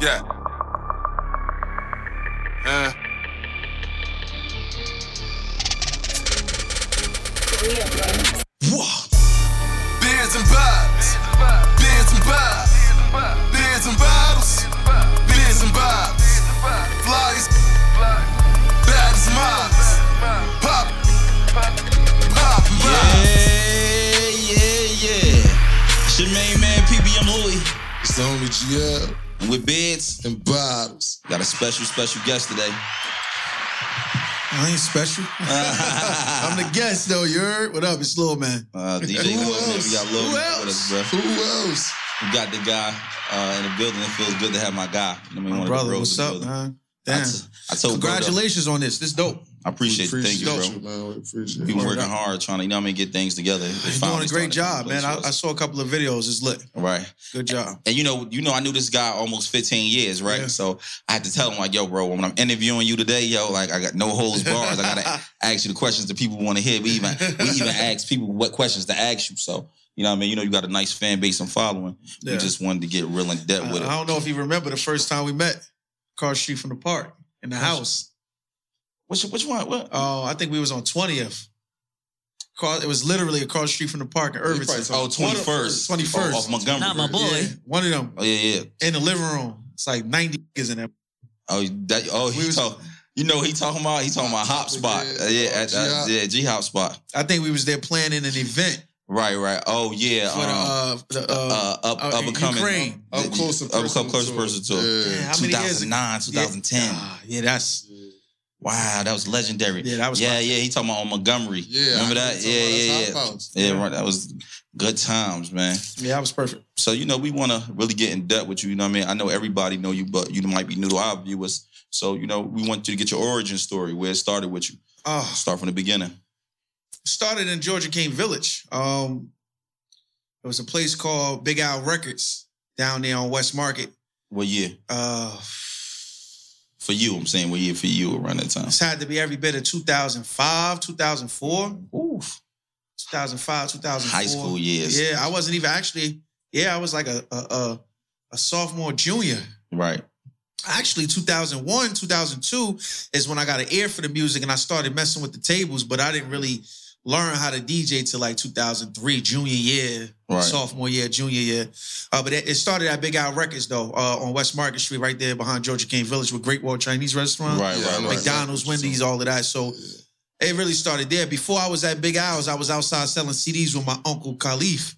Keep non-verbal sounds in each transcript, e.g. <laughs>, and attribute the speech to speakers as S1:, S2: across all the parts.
S1: Yeah. Uh. Whoa. Beards and bottles. Beards and bottles. Beards and bottles. Beards and bottles. Flyers. Bad as models. Pop. Pop.
S2: Yeah, yeah, yeah. It's your main man, PBM Louie.
S3: It's the homie GL.
S2: And with Beards
S3: and bottles.
S2: Got a special, special guest today.
S4: I ain't special. <laughs> I'm the guest though. You heard? What up? It's Lil Man.
S2: Uh, DJ
S3: Who
S2: Lil,
S3: else?
S2: we got Lil
S3: Who
S2: with
S3: else?
S2: us, bro.
S3: Who else?
S2: We got the guy uh, in the building. It feels good to have my guy. I mean,
S4: My brother,
S2: the
S4: what's up, man?
S2: I
S4: Damn.
S2: t- I told bro,
S4: Congratulations on this. This dope.
S2: I appreciate it. Thank you, bro.
S3: you, man. We appreciate
S2: We've been
S3: you.
S2: working hard trying to, you know what I mean, get things together.
S4: You're doing a great job, man. I, I saw a couple of videos. It's lit.
S2: Right.
S4: Good job.
S2: And you know, you know, I knew this guy almost 15 years, right?
S4: Yeah.
S2: So I had to tell him, like, yo, bro, when I'm interviewing you today, yo, like I got no holds bars. I gotta <laughs> ask you the questions that people want to hear. We even we even <laughs> ask people what questions to ask you. So, you know what I mean? You know, you got a nice fan base and following. We just wanted to get real in depth
S4: I,
S2: with it.
S4: I don't know if you remember the first time we met, the street from the park in the house.
S2: Which which one? What?
S4: Oh, I think we was on 20th. It was literally across the street from the park in Irvington.
S2: Oh, 21st.
S4: 21st.
S2: Oh, off Montgomery.
S5: Not my boy.
S4: Yeah, one of them
S2: Oh, yeah, yeah.
S4: in the living room. It's like 90 niggas in there.
S2: Oh, that, oh, he
S4: was-
S2: talk, you know what he talking about? He talking about Hop Spot. Uh, yeah, at, uh,
S3: G-Hop.
S2: yeah, G Hop Spot.
S4: I think we was there planning an event
S2: Right, right. Oh, yeah.
S4: for the,
S2: um,
S4: uh, the, uh,
S2: uh, up,
S4: uh,
S2: up and coming.
S4: Ukraine.
S3: Up close and
S2: Up close
S3: to
S2: person
S3: it.
S2: to it.
S3: Yeah.
S4: Yeah, how many years?
S2: 2009, 2010.
S4: Yeah, ah, yeah, that's
S2: Wow, that was legendary.
S4: Yeah, that was
S2: Yeah, yeah. He talking about on Montgomery.
S3: Yeah,
S2: remember
S3: I
S2: that?
S3: know
S2: Yeah, yeah, yeah.
S3: about.
S2: Yeah, right. That was good times, man.
S4: yeah, that was perfect.
S2: So you know, we want to really get in depth with you. You know what I mean? I know everybody know you, but you might be new to our viewers. So you know, we want you to get your origin story, where it started with you.
S4: Oh,
S2: Start from the beginning.
S4: started in Georgia King Village. Um, there was a place called Big Al Records down there on West Market.
S2: What year?
S4: Uh,
S2: For you, I'm saying what year for you around that time.
S4: this had to be every bit of 2005, 2004,
S2: Oof.
S4: 2005, 2004.
S2: High school years.
S4: Yeah, I wasn't even actually. Yeah, I was like a a, a, a sophomore, junior.
S2: Right.
S4: Actually, 2001, 2002 is when I got an ear for the music and I started messing with the tables, but I didn't really learn how to DJ till like 2003, junior year,
S2: Right.
S4: sophomore year, junior year. Uh, but it, it started at Big Al Records though, uh, on West Market Street, right there behind Georgia King Village with Great Wall Chinese Restaurant,
S2: Right.
S3: Yeah,
S2: right. Right.
S4: McDonald's, Wendy's, all of that. So it really started there. Before I was at Big Al's, I was outside selling CDs with my uncle Khalif.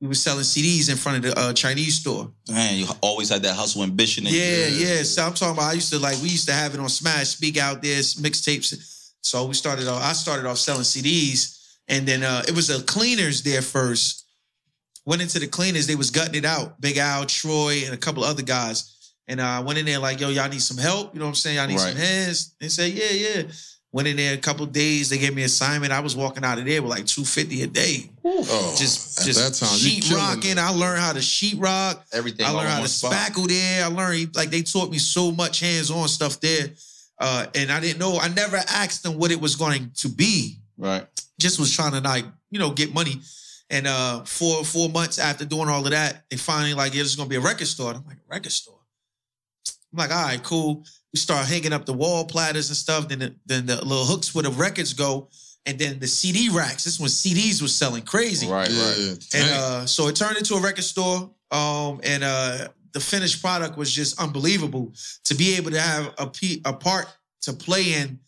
S4: We were selling CDs in front of the uh, Chinese store.
S2: Man, you always had that hustle ambition. in you.
S4: Yeah, yeah. So I'm talking about. I used to like. We used to have it on Smash, speak out there, mixtapes. So we started off. I started off selling CDs, and then uh, it was the cleaners there first. Went into the cleaners. They was gutting it out. Big Al, Troy, and a couple other guys. And uh, I went in there like, yo, y'all need some help. You know what I'm saying? Y'all need some hands. They said, yeah, yeah. Went in there a couple days. They gave me assignment. I was walking out of there with like 250 a day.
S3: Oh,
S4: Just,
S3: at
S4: just
S3: that time, you
S4: sheet rocking.
S3: it.
S4: I learned how to sheet rock.
S2: Everything.
S4: I learned how to
S2: spot.
S4: spackle there. I learned like they taught me so much hands-on stuff there. Uh, and I didn't know, I never asked them what it was going to be.
S2: Right.
S4: Just was trying to like, you know, get money. And uh four four months after doing all of that, they finally like, yeah, this is gonna be a record store. And I'm like, a record store. I'm like, all right, cool. We start hanging up the wall platters and stuff. Then the, then the little hooks where the records go, and then the CD racks. This is when CDs was selling crazy.
S2: Right.
S3: Yeah,
S2: Right.
S3: yeah.
S4: And uh, so it turned into a record store. Um, and uh, the finished product was just unbelievable. To be able to have a, a part to play in,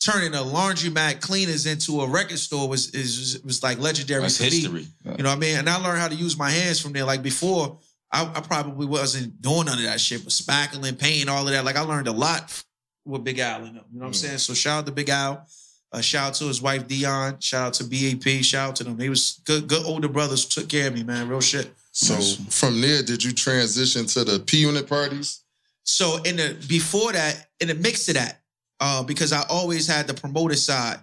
S4: turning a laundromat cleaners into a record store was is was like legendary
S2: That's
S4: for me.
S2: history.
S4: You know what I mean? And I learned how to use my hands from there. Like before, I, I probably wasn't doing none of that shit, but spackling, painting, all of that. Like I learned a lot with Big Al in them. You know what I'm saying? So shout out to Big Al. Uh, shout out to his wife Dion. Shout out to BAP. Shout out to them. They was good, good older brothers took care of me, man. Real shit.
S3: So from there, did you transition to the P unit parties?
S4: So in the before that, in the mix of that, uh, because I always had the promoter side.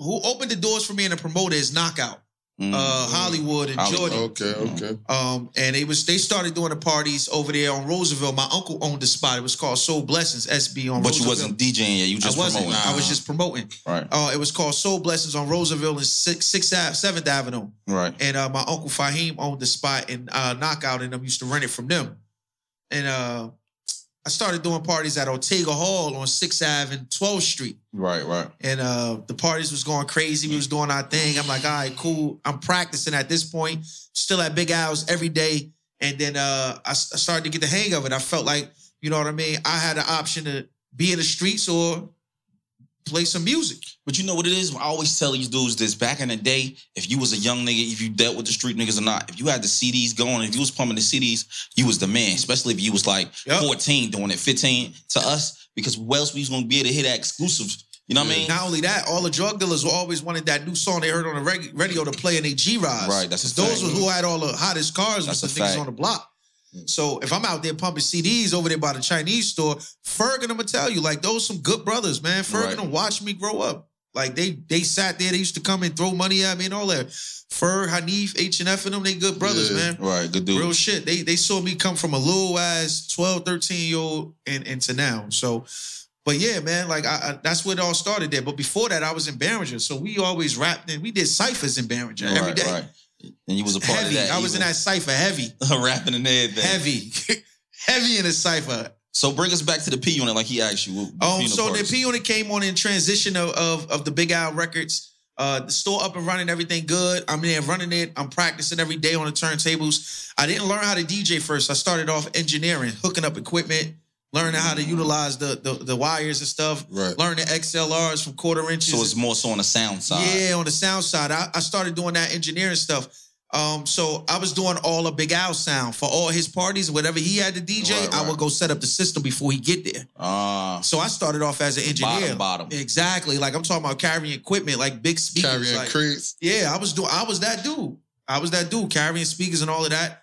S4: Who opened the doors for me in the promoter is Knockout,
S2: Mm.
S4: uh, Hollywood and
S2: Hollywood.
S4: Jordan.
S3: Okay, okay.
S4: Um, and it was they started doing the parties over there on Roosevelt. My uncle owned the spot. It was called Soul Blessings SB on. Roosevelt.
S2: But you wasn't DJing yet. You just
S4: I wasn't.
S2: promoting.
S4: I was just promoting.
S2: Right.
S4: Uh, it was called Soul Blessings on Roosevelt and Sixth Sixth Ave- Seventh Avenue.
S2: Right.
S4: And uh, my uncle Fahim owned the spot, and uh, Knockout and them used to rent it from them. And uh, I started doing parties at Ortega Hall on 6th Ave and 12th Street.
S2: Right, right.
S4: And uh, the parties was going crazy. We was doing our thing. I'm like, all right, cool. I'm practicing at this point. Still at Big Al's every day. And then uh, I, I started to get the hang of it. I felt like, you know what I mean? I had the option to be in the streets or play some music.
S2: But you know what it is? I always tell these dudes this. Back in the day, if you was a young nigga, if you dealt with the street niggas or not, if you had the CDs going, if you was pumping the CDs, you was the man. Especially if you was like
S4: Yep.
S2: 14 doing it, 15 to us, because who else we was gonna be able to hit that exclusive? You know what I mean?
S4: Not only that, all the drug dealers were always wanted that new song they heard on the reg- radio to play in their G rides.
S2: Right, that's a
S4: those
S2: fact.
S4: were who had all the hottest cars
S2: That's
S4: the niggas on the block. So if I'm out there pumping CDs over there by the Chinese store, Ferg I'ma tell you, like those some good brothers, man. Ferg
S2: Right.
S4: them watched me grow up. Like they they sat there, they used to come and throw money at me and all that. Ferg, Hanif, H and F and them, they good brothers,
S3: Yeah.
S4: man.
S2: Right, good dude.
S4: Real shit. They they saw me come from a little ass 12, 13 year old and into now. So, but yeah, man, like I, I, that's where it all started there. But before that, I was in Barringer. So we always rapped and we did ciphers in Barringer every
S2: right,
S4: day.
S2: right. And you was a part
S4: Heavy.
S2: of that.
S4: I was in that cipher heavy. <laughs>
S2: rapping and everything.
S4: Heavy. <laughs> heavy in the cipher.
S2: So bring us back to the P unit, like he asked you. what-
S4: Um, so the. P unit came on in transition of, of of the Big Al Records. Uh, the store up and running, everything good. I'm there running it. I'm practicing every day on the turntables. I didn't learn how to DJ first. I started off engineering, hooking up equipment, learning how to utilize the the, the wires and stuff.
S3: Right.
S4: Learning XLRs from quarter inches.
S2: so it's more so on the sound side.
S4: Yeah, on the sound side, I, I started doing that engineering stuff. Um, so I was doing all of Big Al sound for all his parties, whatever he had to DJ.
S2: Right,
S4: I would go set up the system before he get there.
S2: Ah,
S4: So I started off as an engineer.
S2: bottom, bottom.
S4: Exactly. Like I'm talking about carrying equipment, like big speakers.
S3: Carrying
S4: like-
S3: crates.
S4: yeah, I was doing. I was that dude. I was that dude carrying speakers and all of that.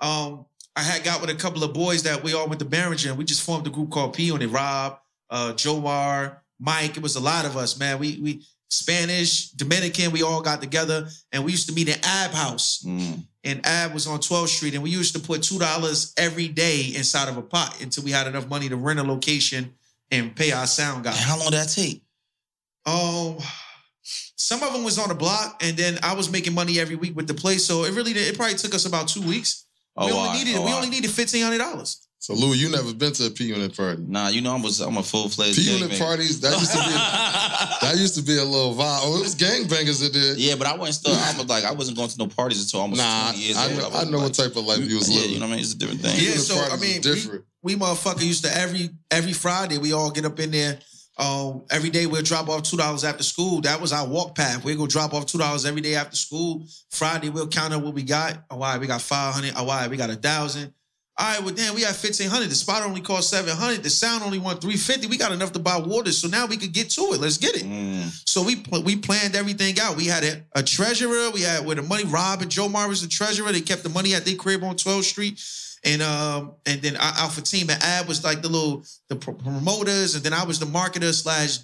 S4: Um, I had got with a couple of boys that we all went to Barringer. and We just formed a group called P on it. Rob, uh, Jomar, Mike. It was a lot of us, man. We we Spanish, Dominican. We all got together and we used to meet in Ab House.
S2: Mm.
S4: And Ab was on 12th Street, and we used to put two dollars every day inside of a pot until we had enough money to rent a location and pay our sound guy.
S2: And how long did that take?
S4: Um, some of them was on the block, and then I was making money every week with the place. So it really did. It probably took us about two weeks.
S2: Oh,
S4: we only
S2: right,
S4: needed
S2: oh,
S4: we only
S2: right.
S4: needed fifteen hundred dollars.
S3: So Louis, you never been to a P unit party.
S2: Nah, you know I was I'm a full fledged.
S3: P unit parties, that used to be <laughs> that used to be a little vibe. Oh, it was gangbangers that did.
S2: Yeah, but I wasn't still. I was like, I wasn't going to no parties until almost
S3: Nah,
S2: 20 years
S3: I
S2: old.
S3: know,
S2: was
S3: I know
S2: like,
S3: what type of life you was
S2: Yeah,
S3: living.
S2: you know what I mean? It's a different thing.
S4: Yeah,
S3: P-unit
S4: so, I mean,
S3: is different.
S4: We motherfucker used to every every Friday we all get up in there. Um, every day we'll drop off two dollars after school. That was our walk path. We'll go drop off two dollars every day after school. Friday we'll count up what we got. Oh, why we got five hundred. Oh, why we got a thousand. All right, well damn, we got fifteen hundred. The spot only cost seven hundred. The sound only won three fifty. We got enough to buy water, so now we could get to it. Let's get it.
S2: Mm.
S4: So we we planned everything out. We had a, a treasurer. We had where the money. Rob and Joe Mar was the treasurer. They kept the money at their crib on 12th Street, and um and then our Alpha Team and Ab was like the little the pro- promoters, and then I was the marketer slash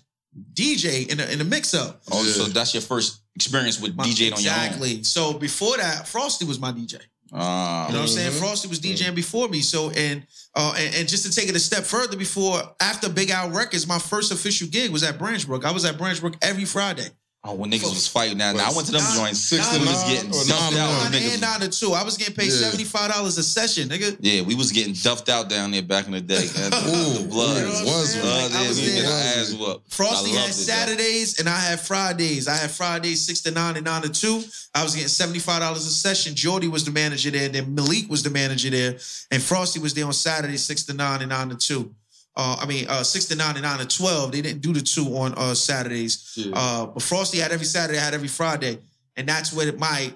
S4: DJ in the in the mix up.
S2: Oh,
S3: Yeah.
S2: so that's your first experience with DJing on your own.
S4: exactly. So before that, Frosty was my DJ.
S2: Ah,
S4: You know what I'm saying?
S3: Mhm.
S4: Frosty was DJing before me. So and uh and, and just to take it a step further, before after Big Al Records, my first official gig was at Branchbrook. I was at Branchbrook every Friday.
S2: Oh, when niggas was fighting now, now I went to them
S4: Nah,
S2: joints.
S3: six
S2: we
S3: to
S2: was getting
S3: or
S2: duffed
S3: nine
S2: out.
S3: one?
S2: when
S4: Nine
S2: niggas
S4: and nine to two. I was getting paid
S3: Yeah.
S4: seventy five dollars a session, nigga.
S2: Yeah, we was getting duffed out down there back in the day. man. <laughs>
S3: Ooh,
S2: the blood.
S4: You know
S3: was
S4: saying?
S3: one.
S2: Uh,
S4: Like, was
S2: we get
S4: there.
S2: ass whooped.
S4: Frosty had
S2: loved it, though.
S4: Saturdays and I had Fridays. I had Fridays six to nine and nine to two. I was getting seventy five dollars a session. Jordy was the manager there. Then Malik was the manager there, and Frosty was there on Saturdays six to nine and nine to two. Uh, I mean, uh, six to nine and nine to twelve. They didn't do the two on uh, Saturdays.
S3: Yeah.
S4: Uh, but Frosty had every Saturday, had every Friday. And that's where my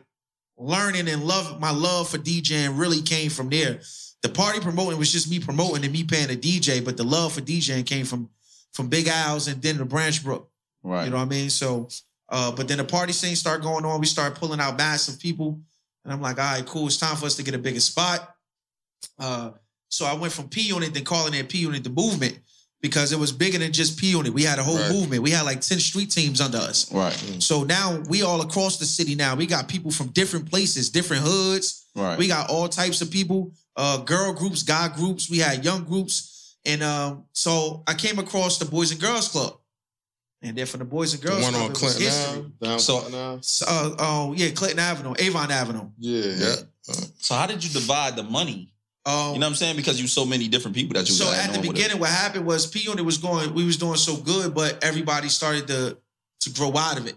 S4: learning and love, my love for DJing really came from there. The party promoting was just me promoting and me paying a DJ, but the love for DJing came from from Big Al's and then the Branch Brook.
S2: Right.
S4: You know what I mean? So, uh, but then the party scene started going on. We started pulling out massive people. And I'm like, all right, cool. It's time for us to get a bigger spot. Uh, so I went from P Unit then calling it P Unit the movement because it was bigger than just P Unit. We had a whole
S3: Right.
S4: movement. We had like 10 street teams under us.
S2: right.
S4: So now we all across the city now. We got people from different places, different hoods.
S2: Right.
S4: We got all types of people, uh, girl groups, guy groups. We had young groups. And um, so I came across the Boys and Girls Club. And then from the Boys and
S3: The
S4: Girls
S3: one
S4: Club,
S3: on
S4: it was
S3: Clinton
S4: history.
S3: Ave, down
S2: So-
S3: Clinton Ave.
S4: So, uh, oh, yeah, Clinton Avenue, Avon Avenue.
S3: Yeah, yeah.
S2: So how did you divide the money
S4: Um,
S2: You know what I'm saying? Because you so many different people that you
S4: so at the
S2: knowing what it-
S4: beginning, what happened was P Unit was going, we was doing so good, but everybody started to to grow out of it.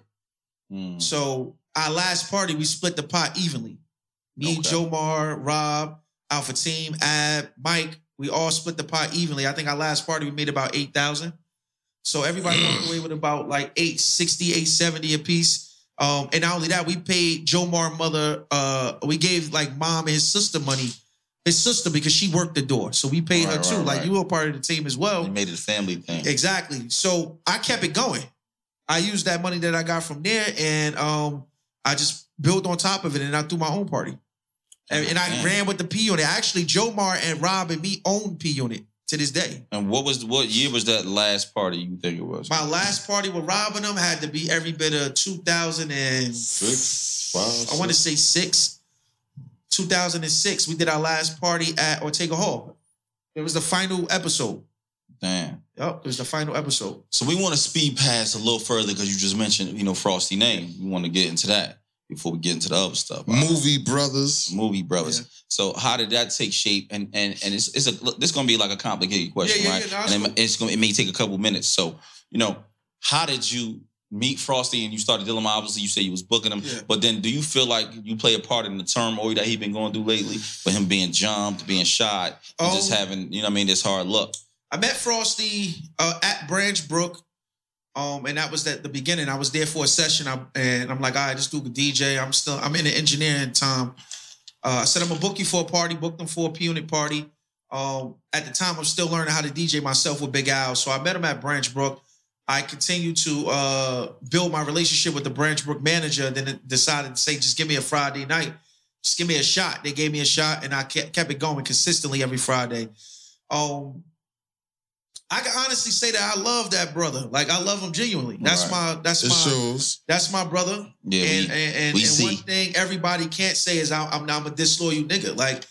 S2: Mm.
S4: So our last party, we split the pot evenly. Me,
S2: Okay.
S4: Jomar, Rob, Alpha Team, Ab, Mike, we all split the pot evenly. I think our last party we made about eight thousand. So everybody walked away with about like 860, 870 a piece. Um, and not only that, we paid Jomar mother, uh, we gave like mom and his sister money. His sister because she worked the door. So we paid her
S2: Right,
S4: too.
S2: right,
S4: like
S2: right.
S4: you were part of the team as well.
S2: You made it a family thing.
S4: Exactly. So I kept it going. I used that money that I got from there, and um, I just built on top of it, and I threw my own party. And, and I
S2: Damn.
S4: ran with the P unit. Actually, Joe Mar and Rob and me own P unit to this day.
S2: And what was what year was that last party you think it was?
S4: My last party with Rob and them had to be every bit of 2000 and
S3: Six, five.
S4: I want to say six, 2006. We did our last party at Ortega Hall. It was the final episode.
S2: Damn.
S4: Yep, it was the final episode.
S2: So we want to speed past a little further because you just mentioned, you know, Frosty name. We want to get into that before we get into the other stuff.
S3: Movie brothers.
S2: movie brothers.
S4: Yeah.
S2: So how did that take shape? And and and it's it's a look, this gonna be like a complicated question,
S4: Yeah, yeah,
S2: right?
S4: yeah, no,
S2: and
S4: cool.
S2: it, it's gonna it may take a couple minutes. So you know, how did you meet Frosty and you started dealing with him? Obviously, you say you was booking him,
S4: Yeah.
S2: but then do you feel like you play a part in the turmoil that he been going through lately, with him being jumped, being shot, and just
S4: Oh.
S2: having you know what I mean this hard luck?
S4: I met Frosty uh, at Branch Brook. Um, and that was at the beginning. I was there for a session, I, and I'm like, all right, just do the DJ. I'm still, I'm in the engineering time. Uh, I said I'm gonna book you for a party. Booked them for a P unit party. Um, at the time, I'm still learning how to DJ myself with Big Al. So I met him at Branch Brook. I continued to uh, build my relationship with the Branch Brook manager. Then decided to say, just give me a Friday night. Just give me a shot. They gave me a shot, and I kept, kept it going consistently every Friday. Um, I can honestly say that I love that brother. Like I love him genuinely. That's
S2: Right.
S4: my that's
S3: It
S4: my
S3: shows.
S4: that's my brother.
S2: Yeah,
S4: and
S2: we-
S4: and, and,
S2: we
S4: and
S2: see.
S4: one thing everybody can't say is I, I'm I'm a disloyal nigga. Like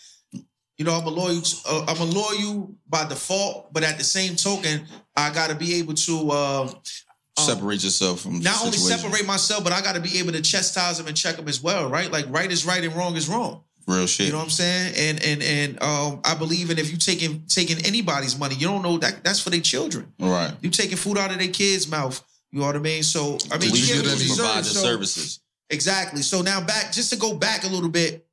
S4: you know I'm a loyal uh, I'm a loyal by default, but at the same token I got to be able to uh, um,
S2: separate yourself from
S4: not only separate myself, but I got to be able to chastise them and check them as well. Right? Like right is right and wrong is wrong.
S2: real shit.
S4: You know what I'm saying? And and and um, I believe in if you taking taking anybody's money, you don't know that that's for their children.
S2: right.
S4: You taking food out of their kids' mouth. You know what I mean? So I mean,
S3: Did
S4: you
S3: you
S4: get
S3: get
S4: what
S3: any-
S4: you
S2: provide
S4: deserve.
S2: the
S4: So-
S2: services.
S4: Exactly. So now back, just to go back a little bit,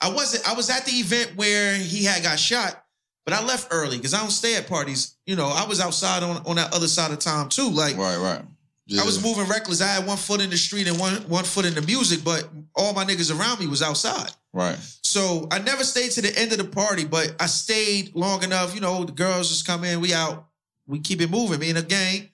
S4: I wasn't. I was at the event where he had got shot, but I left early because I don't stay at parties. You know, I was outside on on that other side of town too. Like
S2: Right, right.
S3: Yeah.
S4: I was moving reckless. I had one foot in the street and one one foot in the music, but all my niggas around me was outside.
S2: Right.
S4: So I never stayed to the end of the party, but I stayed long enough. You know, the girls just come in, we out, we keep it moving. Me and the gang.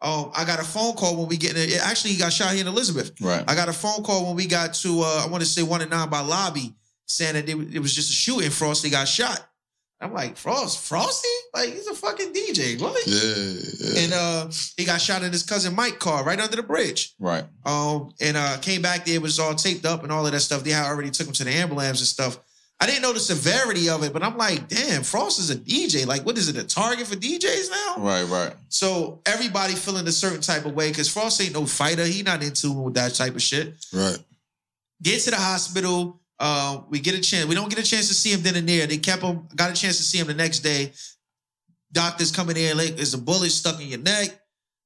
S4: Um, I got a phone call when we get in. It, actually, he got shot here in Elizabeth.
S2: Right.
S4: I got a phone call when we got to uh, I want to say one and nine by lobby saying that it, it was just a shooting. Frosty got shot. I'm like Frost, Frosty, like he's a fucking DJ. What?
S3: Yeah, yeah.
S4: And uh, he got shot in his cousin Mike car right under the bridge.
S2: Right.
S4: Um, and uh, came back there, it was all taped up and all of that stuff. They had already took him to the ambulance and stuff. I didn't know the severity of it, but I'm like, damn, Frost is a DJ. Like, what is it, a target for DJs now?
S2: Right. Right.
S4: So everybody feeling a certain type of way because Frost ain't no fighter. He not into with that type of shit.
S3: right.
S4: Get to the hospital. Uh, we get a chance. We don't get a chance to see him then and there. They kept him. Got a chance to see him the next day. Doctors coming in like, there's a bullet stuck in your neck.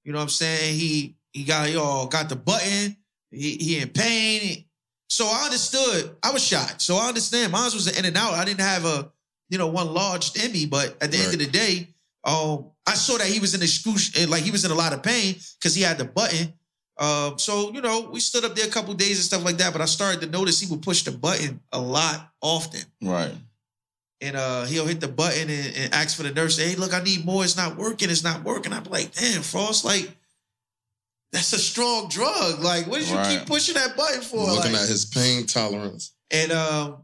S4: You know what I'm saying? He he got y'all got the button. He he in pain. So I understood. I was shot. So I understand. Mine was an in and out. I didn't have a you know one lodged in me. But at the end of the day, um, I saw that he was in excruci- like he was in a lot of pain because he had the button. Um, so you know, we stood up there a couple days and stuff like that. But I started to notice he would push the button a lot often,
S2: Right.
S4: and uh, he'll hit the button and, and ask for the nurse. Hey, look, I need more. It's not working. It's not working. I'm like, damn, Frost, like that's a strong drug. Like, what did you
S2: Right.
S4: keep pushing that button for?
S3: Looking
S4: Like-
S3: at his pain tolerance.
S4: and um,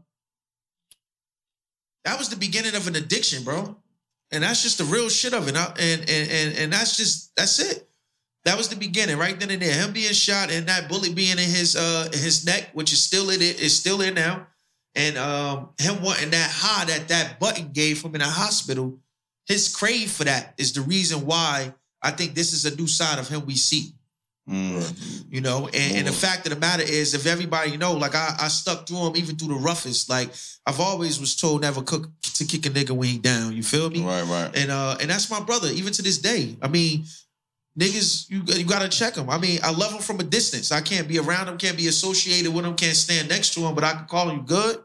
S4: that was the beginning of an addiction, bro. And that's just the real shit of it. I- And and and and that's just that's it. That was the beginning, right then and there. Him being shot and that bullet being in his uh in his neck, which is still in it, is still there now. And um him wanting that high that that button gave him in the hospital, his crave for that is the reason why I think this is a new side of him we see
S2: Mm.
S4: you know and, and the fact of the matter is if everybody know like I, I stuck through him even through the roughest like i've always was told never cook to kick a nigga when he down. You feel me?
S2: Right, right.
S4: And uh, and that's my brother, even to this day. I mean, niggas, you you gotta check them. I mean, I love them from a distance. I can't be around them, can't be associated with them, can't stand next to him, but I can call him good.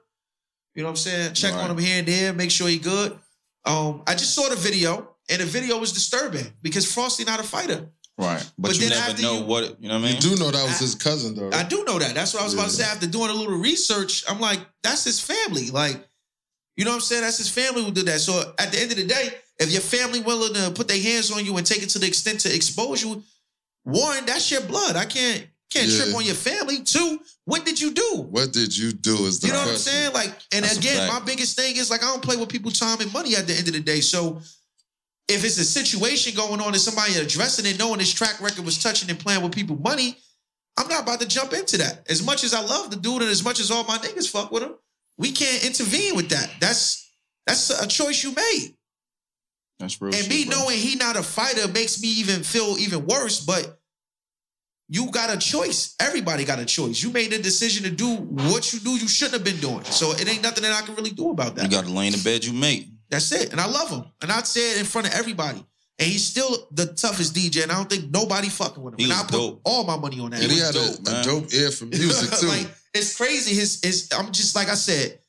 S4: You know what I'm saying? Check
S2: Right.
S4: on him here and there, make sure he good. Um, I just saw the video, and the video was disturbing because Frosty not a fighter.
S2: Right. But,
S4: But
S2: you
S4: then
S2: never
S4: after
S2: know
S4: you-
S2: what you know what I mean?
S3: You do know that was his cousin though.
S4: I do know that. That's what I was about to say. After doing a little research, I'm like, that's his family. Like, you know what I'm saying? That's his family who did that. So at the end of the day, if your family willing to put their hands on you and take it to the extent to expose you, one, that's your blood. I can't can't
S3: Yeah.
S4: trip on your family. Two, what did you do?
S3: What did you do? Is the
S4: You know what I'm saying? Like, and
S2: That's
S4: again, my biggest thing is like I don't play with people's time and money at the end of the day. So if it's a situation going on and somebody addressing it, knowing his track record was touching and playing with people money, I'm not about to jump into that. As much as I love the dude and as much as all my niggas fuck with him, we can't intervene with that. That's that's a choice you made.
S2: That's real.
S4: And
S2: shit,
S4: me
S2: bro.
S4: knowing he not a fighter makes me even feel even worse. But you got a choice. Everybody got a choice. You made the decision to do what you knew you shouldn't have been doing. So it ain't nothing that I can really do about that.
S2: You got to lay in the bed you make.
S4: That's it. And I love him. And I'd say it in front of everybody. And he's still the toughest DJ. And I don't think nobody fucking with him.
S2: He
S4: and I put
S2: dope.
S4: all my money on that.
S3: And he
S2: was
S3: had
S2: dope,
S3: a, a dope ear for music <laughs> too.
S4: like, it's crazy. His his I'm just like I said,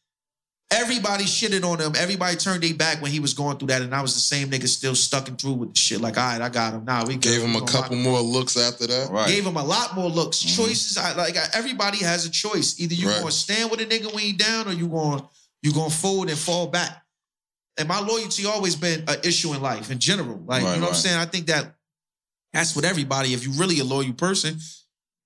S4: everybody shitted on him. Everybody turned their back when he was going through that. And I was the same nigga still stuck and through with the shit. Like, all right, I got him. Nah, we.
S3: Gave him a couple
S4: rock.
S3: more looks after that.
S2: Right.
S4: Gave him a lot more looks,
S2: Mhm.
S4: choices. I, like I- everybody has a choice. Either you
S3: Right.
S4: gonna stand with a nigga when he down, or you going you gonna fold and fall back. And my loyalty always been an issue in life in general. Like
S2: Right,
S4: you know what I'm saying. I think that that's what everybody. If you really a loyal person,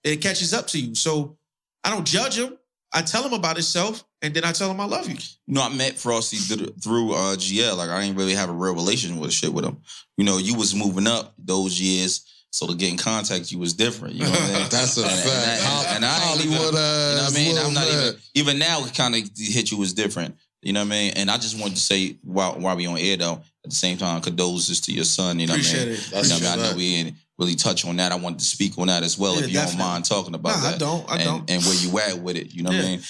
S4: it catches up to you. So I don't judge him. I tell him about himself, and then I tell him I love you.
S2: You know, I met Frosty th- through uh, GL. Like, I didn't really have a real relation with shit with him. You know, you was moving up those years, so to get in contact, you was different. You know what I'm saying? <laughs>
S3: That's a
S2: And- and
S3: fact.
S2: I- and I ain't even-
S3: Hollywood ass.
S2: You know what I mean? I'm not
S3: man.
S2: even even now. It kind of hit you as different. You know what I mean? And I just wanted to say while while we on air though, at the same time, condolences to your son. You know
S4: Appreciate
S2: what I mean?
S4: it.
S2: You know what I mean? I know
S3: that.
S2: we didn't really touch on that. I wanted to speak on that as well,
S4: Yeah,
S2: if you
S4: definitely.
S2: don't mind talking about
S4: Nah,
S2: that.
S4: I don't. I
S2: and,
S4: don't.
S2: and where you at with it. You know what I mean?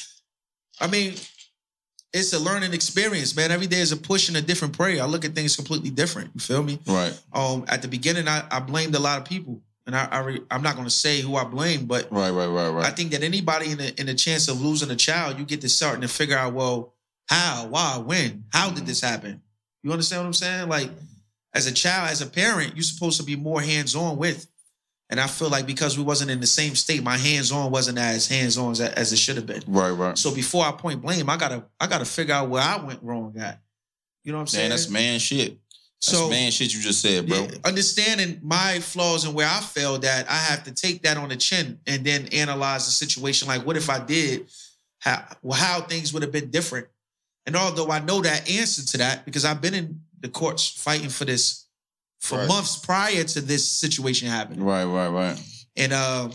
S4: I mean, it's a learning experience, man. Every day is a push and a different prayer. I look at things completely different. You feel me?
S2: Right.
S4: Um, at the beginning, I, I blamed a lot of people, and I, I re, I'm not going to say who I blame, but
S2: Right. Right. Right. Right.
S4: I think that anybody in the in a chance of losing a child, you get to starting to figure out, well, how, why, when, how did this happen? You understand what I'm saying? Like, as a child, as a parent, you're supposed to be more hands on with. And I feel like because we wasn't in the same state, my hands on wasn't as hands on as, as it should have been.
S2: right. Right.
S4: So before I point blame, I gotta I gotta figure out where I went wrong at. You know what I'm saying?
S2: Man, that's man shit. That's
S4: so
S2: man shit you just said, bro.
S4: yeah, understanding my flaws and where I failed at, I have to take that on the chin and then analyze the situation. Like, what if I did? How well, how things would have been different? And although I know that answer to that because I've been in the courts fighting for this for
S3: Right.
S4: months prior to this situation happening.
S2: Right. Right. Right.
S4: And uh,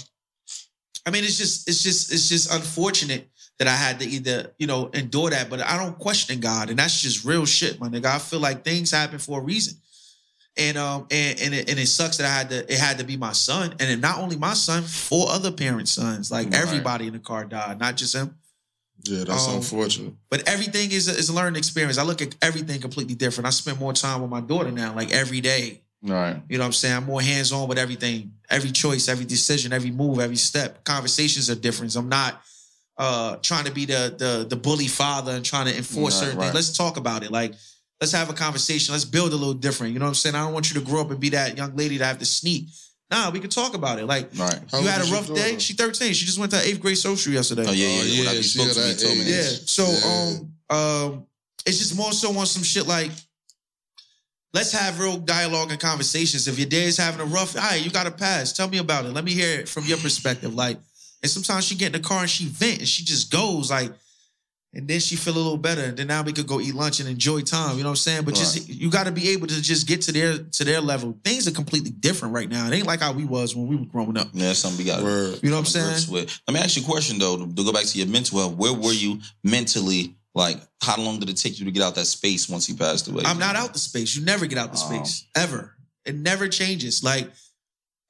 S4: I mean, it's just, it's just, it's just unfortunate that I had to either, you know, endure that. But I don't question God, and that's just real shit, my nigga. I feel like things happen for a reason, and um, and and it, and it sucks that I had to, it had to be my son, and not only my son, four other parents' sons, like
S2: Right.
S4: everybody in the car died, not just him.
S3: Yeah, that's
S4: Um,
S3: unfortunate.
S4: But everything is a, is a learning experience. I look at everything completely different. I spend more time with my daughter now, like every day.
S2: Right.
S4: You know what I'm saying? I'm more hands on with everything, every choice, every decision, every move, every step. Conversations are different. I'm not uh trying to be the the the bully father and trying to enforce
S2: Right,
S4: certain
S2: right.
S4: things. Let's talk about it. Like, let's have a conversation. Let's build a little different. You know what I'm saying? I don't want you to grow up and be that young lady that have to sneak. Nah, we can talk about it. Like,
S2: Right.
S4: You had a
S3: is your
S4: rough day.
S3: daughter?
S4: She 13. She just went to eighth grade social yesterday.
S2: Oh yeah.
S3: Oh,
S2: Yeah. When I
S3: yeah, she
S2: spoke to me, told me.
S4: Yeah. So
S3: Yeah.
S4: um um it's just more so on some shit like let's have real dialogue and conversations. If your day is having a rough, all right, you got to pass. Tell me about it. Let me hear it from your perspective. Like, and sometimes she get in the car and she vent and she just goes like, and then she feel a little better. And then now we could go eat lunch and enjoy time. You know what I'm saying? But just you got to be able to just get to their to their level. Things are completely different right now. It ain't like how we was when we were growing up.
S2: Yeah, that's something we got.
S4: You know what I'm saying?
S2: With. Let me ask you a question though. To go back to your mental health, where were you mentally? Like, how long did it take you to get out that space once he passed away?
S4: I'm not out the space. You never get out the
S2: Oh.
S4: space ever. It never changes. Like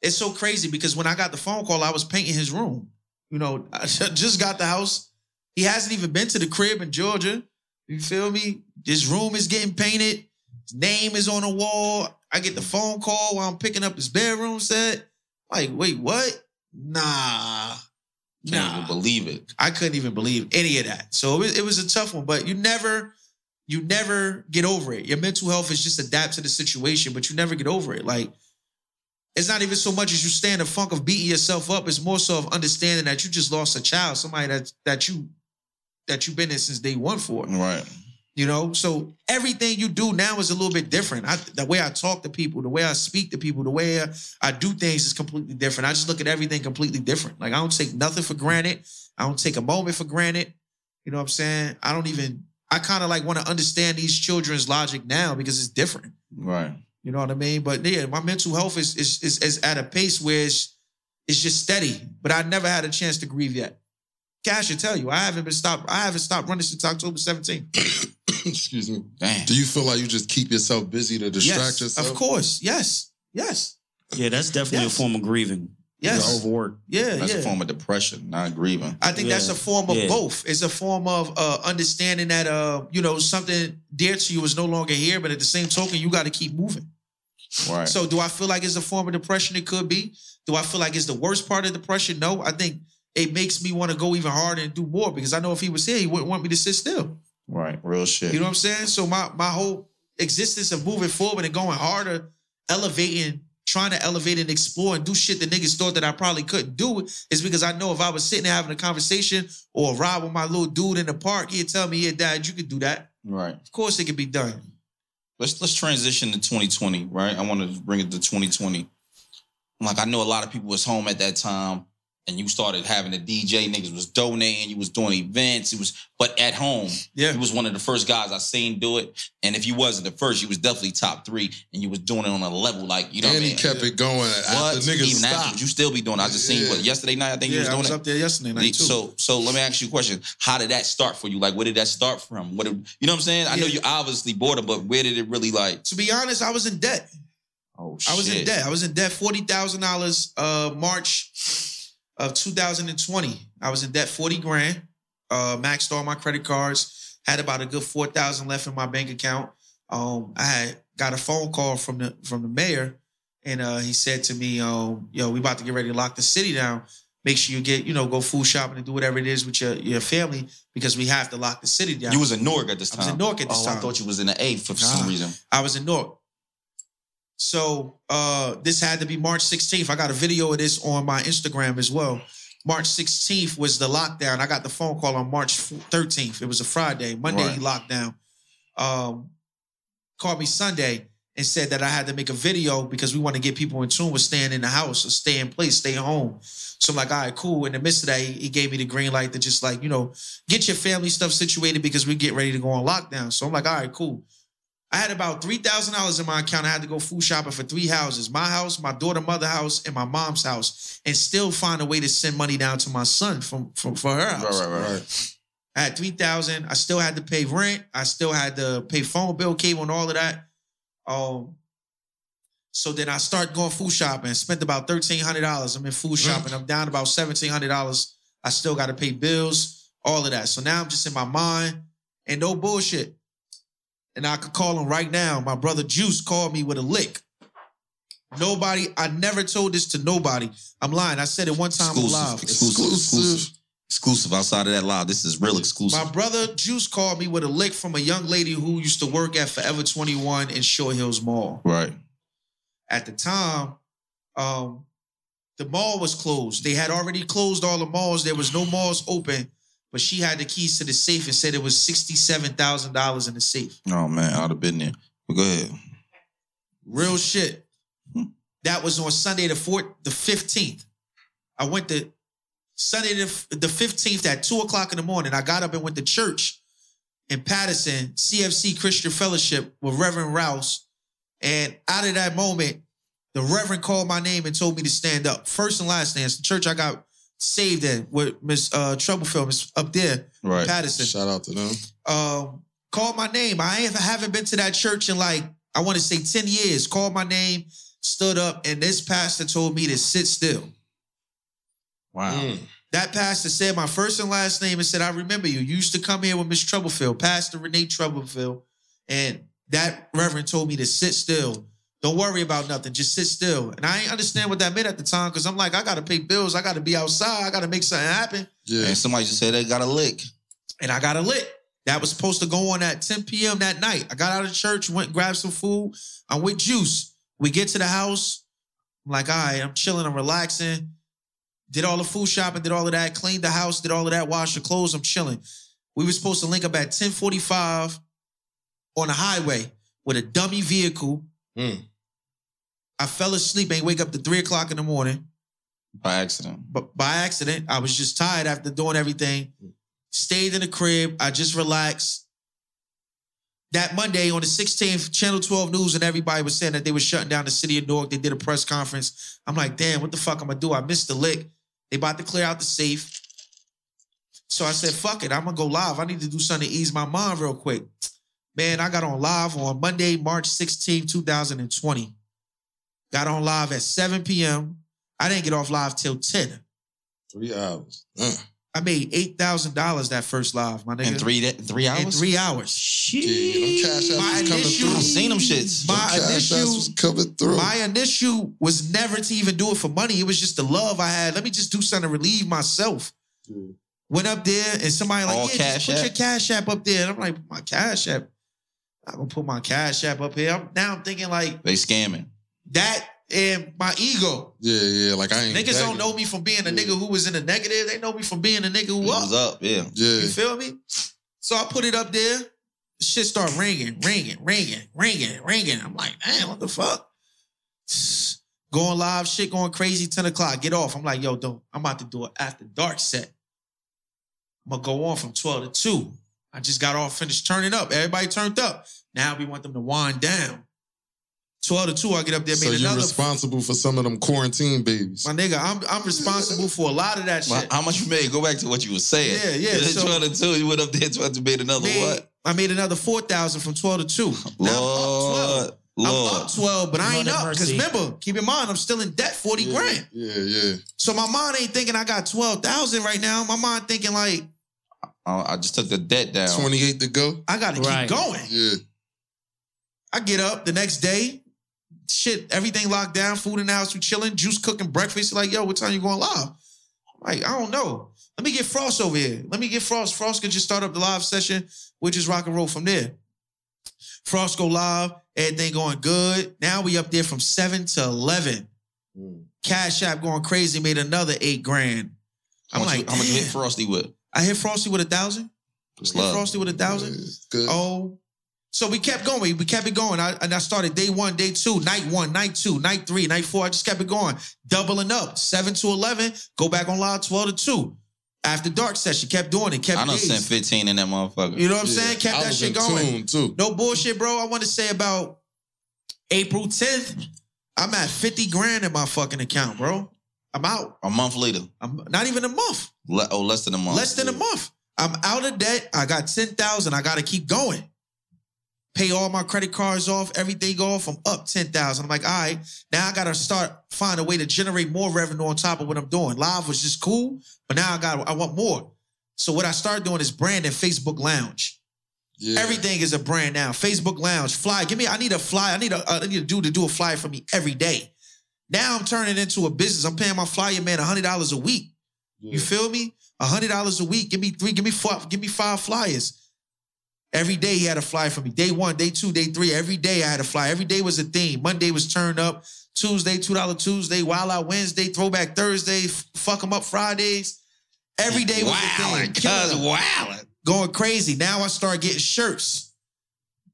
S4: it's so crazy because when I got the phone call, I was painting his room. You know, <laughs> I just got the house. He hasn't even been to the crib in Georgia. You feel me? This room is getting painted. His name is on the wall. I get the phone call while I'm picking up his bedroom set. Like, wait, what? Nah.
S2: Can't
S4: Nah.
S2: even believe it.
S4: I couldn't even believe any of that. So it was, it was a tough one, but you never, you never get over it. Your mental health is just adapt to the situation, but you never get over it. Like, it's not even so much as you stay in the funk of beating yourself up. It's more so of understanding that you just lost a child, somebody that that you that you've been in since day one for.
S2: Right.
S4: You know, so everything you do now is a little bit different. I, the way I talk to people, the way I speak to people, the way I, I do things is completely different. I just look at everything completely different. Like I don't take nothing for granted. I don't take a moment for granted. You know what I'm saying? I don't even. I kind of like want to understand these children's logic now because it's different.
S2: Right.
S4: You know what I mean? But yeah, my mental health is is is, is at a pace where it's, it's just steady. But I never had a chance to grieve yet. Cash should tell you, I haven't been stopped. I haven't stopped running since October 17th. <coughs>
S3: Excuse me.
S2: Damn.
S3: Do you feel like you just keep yourself busy to distract
S4: yes,
S3: yourself?
S4: Of course. Yes. Yes.
S5: Yeah, that's definitely
S4: Yes.
S5: a form of grieving.
S4: Yes.
S5: You're overworked.
S4: Yeah.
S2: That's
S4: yeah.
S2: a form of depression, not grieving.
S4: I think that's a form of
S5: Yeah.
S4: both. It's a form of uh, understanding that uh, you know, something dear to you is no longer here, but at the same token, you got to keep moving.
S2: Right.
S4: So, do I feel like it's a form of depression? It could be. Do I feel like it's the worst part of depression? No. I think it makes me want to go even harder and do more because I know if he was here, he wouldn't want me to sit still.
S2: right. Real shit.
S4: You know what I'm saying? So my my whole existence of moving forward and going harder, elevating, trying to elevate and explore and do shit that niggas thought that I probably couldn't do is because I know if I was sitting there having a conversation or a ride with my little dude in the park, he'd tell me, "Yeah, Dad, you could do that.
S2: right.
S4: Of course, it could be done."
S2: let's let's transition to 2020, right? I want to bring it to 2020. Like I know a lot of people was home at that time, and you started having a DJ. Niggas was donating. You was doing events. It was, but at home,
S4: Yeah.
S2: you was one of the first guys I seen do it. And if you wasn't the first, you was definitely top three, and you was doing it on a level like you know.
S3: and
S2: what
S3: he
S2: mean?
S3: kept it going
S2: What?
S3: after niggas
S2: Even after,
S3: stopped.
S2: you still be doing. it. I just seen
S3: Yeah.
S2: what yesterday night. I think you was
S4: Yeah, I
S2: doing
S4: was
S2: it.
S4: up there yesterday night too.
S2: So, so let me ask you a question. How did that start for you? Like, where did that start from? What, did, you know what I'm saying? I know you obviously bought it, but where did it really like?
S4: to be honest, I was in debt.
S2: Oh shit.
S4: I was in debt. I was in debt forty thousand dollars. Uh, March of 2020, I was in debt forty grand. Uh, maxed all my credit cards. Had about a good four thousand left in my bank account. Um, I had got a phone call from the from the mayor, and uh, he said to me, um, "Yo, we about to get ready to lock the city down. Make sure you get, you know, go food shopping and do whatever it is with your your family because we have to lock the city down."
S2: You was in Newark at this time.
S4: I was in Newark at this
S2: oh,
S4: time.
S2: I thought you was in the A for some reason.
S4: I was in Newark. So uh this had to be March 16th. I got a video of this on my Instagram as well. March 16th was the lockdown. I got the phone call on March 13th. It was a Friday. Monday
S2: Right.
S4: he locked down. Um called me Sunday and said that I had to make a video because we want to get people in tune with staying in the house or stay in place, stay home. So I'm like, all right, cool. In the midst of that, he, he gave me the green light to just like, you know, get your family stuff situated because we get ready to go on lockdown. So I'm like, all right, cool. I had about three thousand dollars in my account. I had to go food shopping for three houses: my house, my daughter, mother house, and my mom's house, and still find a way to send money down to my son from, from for her house.
S2: Right, right, right.
S3: Right.
S4: I had three thousand. I still had to pay rent. I still had to pay phone bill, cable, and all of that. Um. So then I start going food shopping. Spent about thirteen hundred dollars. I'm in food shopping. I'm down about seventeen hundred dollars. I still got to pay bills, all of that. So now I'm just in my mind and no bullshit. And I could call him right now. My brother Juice called me with a lick. Nobody, I never told this to nobody. I'm lying. I said it one time
S2: Exclusive,
S4: live.
S2: exclusive, exclusive, exclusive. Outside of that live, this is real exclusive.
S4: My brother Juice called me with a lick from a young lady who used to work at Forever 21 in Short Hills Mall.
S2: right.
S4: At the time, um, the mall was closed. They had already closed all the malls. There was no malls open, but she had the keys to the safe and said it was $67,000 in the safe.
S2: Oh man, I'd have been there. But go ahead.
S4: Real shit.
S2: Hmm.
S4: That was on Sunday the fourth, the fifteenth. I went to Sunday the the fifteenth at two o'clock in the morning. I got up and went to church in Paterson, CFC Christian Fellowship with Reverend Rouse. And out of that moment, the Reverend called my name and told me to stand up. First and last. It's the church I got saved in with Miss uh, Troublefield is up there,
S2: Right.
S4: Paterson
S3: Shout out to them.
S4: um, called my name. I ain't, haven't been to that church in like, I want to say 10 years. Called my name, stood up, and this pastor told me to sit still.
S2: Wow.
S3: Mm.
S4: that pastor said my first and last name and said, I remember you. You used to come here with Miss Troublefield, Pastor Renee Troublefield. And that reverend told me to sit still. Don't worry about nothing. Just sit still. And I ain't understand what that meant at the time because I'm like, I gotta pay bills. I gotta be outside. I gotta make something happen.
S3: Yeah.
S2: And somebody just said they got a lick.
S4: And I got a lit. That was supposed to go on at 10 p.m. that night. I got out of church, went and grabbed some food. I'm with Juice. We get to the house. I'm like, all right, I'm chilling, I'm relaxing. Did all the food shopping, did all of that, cleaned the house, did all of that, washed the clothes. I'm chilling. We were supposed to link up at 1045 on the highway with a dummy vehicle.
S3: Hmm.
S4: I fell asleep, ain't wake up to three o'clock in the morning.
S2: By accident.
S4: But by accident, I was just tired after doing everything. Stayed in the crib. I just relaxed. That Monday on the 16th, Channel 12 News and everybody was saying that they were shutting down the city of Newark. They did a press conference. I'm like, damn, what the fuck I'm gonna do? I missed the lick. They about to clear out the safe. So I said, fuck it, I'm gonna go live. I need to do something to ease my mind real quick. Man, I got on live on Monday, March 16, 2020. Got on live at 7 p.m. I didn't get off live till 10.
S3: Three hours. Uh,
S4: I made eight thousand dollars that first live, my nigga.
S2: In three three hours?
S4: In three hours.
S3: yeah, them cash
S4: My initial-
S2: I seen them shits.
S4: My
S3: Them cash apps
S4: initial-
S3: was coming through.
S4: My initial was never to even do it for money. It was just the love I had. Let me just do something to relieve myself.
S3: Yeah.
S4: Went up there and somebody like,
S2: All
S4: yeah,
S2: Cash
S4: just put
S2: App?
S4: your cash app up there. And I'm like, my cash app. I'm gonna put my cash app up here. I'm, now I'm thinking like
S2: They scamming.
S4: That and my ego.
S3: Yeah, yeah. Like I ain't.
S4: Niggas don't know me from being a
S3: Yeah.
S4: nigga who was in the negative. They know me from being a nigga who
S2: It
S4: up.
S2: was up, yeah.
S3: Yeah.
S4: You feel me? So I put it up there. Shit start ringing, ringing, ringing, ringing, ringing. I'm like, damn, what the fuck? Going live, shit going crazy, 10 o'clock. Get off. I'm like, yo, don't. I'm about to do an after dark set. I'm gonna go on from 12 to 2. I just got off, finished turning up. Everybody turned up. Now we want them to wind down. 12 to 2, I get up there,
S3: So
S4: made
S3: you're
S4: another.
S3: responsible for some of them quarantine babies.
S4: My nigga, I'm I'm responsible for a lot of that
S2: Well,
S4: shit.
S2: How much you made? Go back to what you were saying.
S4: Yeah, yeah, <laughs> so-
S2: 12 to 2, you went up there 12 to made another
S4: Made-
S2: what?
S4: I made another 4,000 from 12 to 2. Now 12.
S2: Lord,
S4: I'm up 12, but I ain't up. Because remember, keep in mind, I'm still in debt 40
S3: yeah,
S4: grand.
S3: Yeah, yeah.
S4: So my mind ain't thinking I got 12,000 right now. My mind thinking like,
S2: Uh, I just took the debt down.
S3: 28 to go.
S4: I gotta
S5: Right.
S4: keep going.
S3: Yeah.
S4: I get up the next day, shit, everything locked down, food in the house, we chilling, juice cooking, breakfast. Like, yo, what time you going live? I'm like, I don't know. Let me get Frost over here. Let me get Frost. Frost can just start up the live session. We'll just rock and roll from there. Frost go live, everything going good. Now we up there from 7 to 11.
S3: Mm.
S4: Cash App going crazy, made another eight grand.
S2: How
S4: I'm
S2: much,
S4: like,
S2: you, how much you hit. Frosty with?
S4: I hit Frosty with a thousand.
S2: It's
S4: Hit
S2: love.
S4: Frosty with a thousand.
S3: Good.
S4: Oh, so we kept going. We kept it going. I, and I started day one, day two, night one, night two, night three, night four. I just kept it going, doubling up. Seven to eleven. Go back on live twelve to two. After dark session, kept doing it. Kept
S2: I done
S4: days.
S2: sent 15 in that motherfucker.
S4: You know what I'm
S3: Yeah.
S4: saying? Kept
S3: I
S4: that
S3: was
S4: shit
S3: in
S4: going.
S3: tune, too.
S4: No bullshit, bro. I want to say about April 10th, I'm at 50 grand in my fucking account, bro. I'm out.
S2: a month later.
S4: I'm not even a month.
S2: Le- oh, less than a month.
S4: Less than a month. I'm out of debt. I got 10,000. I got to keep going. Pay all my credit cards off, everything off. I'm up 10,000. I'm like, all right, now I got to start find a way to generate more revenue on top of what I'm doing. Live was just cool, but now I got I want more. So what I started doing is branding Facebook Lounge.
S3: Yeah.
S4: Everything is a brand now. Facebook Lounge, fly. Give me. I need a fly. I need a. I need a dude to do a flyer for me every day. Now I'm turning into a business. I'm paying my flyer man hundred dollars a week.
S3: Yeah.
S4: You feel me? hundred dollars a week. Give me three. Give me four. Give me five flyers. Every day he had a fly for me. Day one, day two, day three. Every day I had a fly. Every day was a theme. Monday was turn up. Tuesday, two dollar Tuesday. Wild Out Wednesday. Throwback Thursday. f- Fuck them up Fridays. Every day was a theme.
S2: Wildin', cuz wildin'.
S4: going crazy. Now I start getting shirts.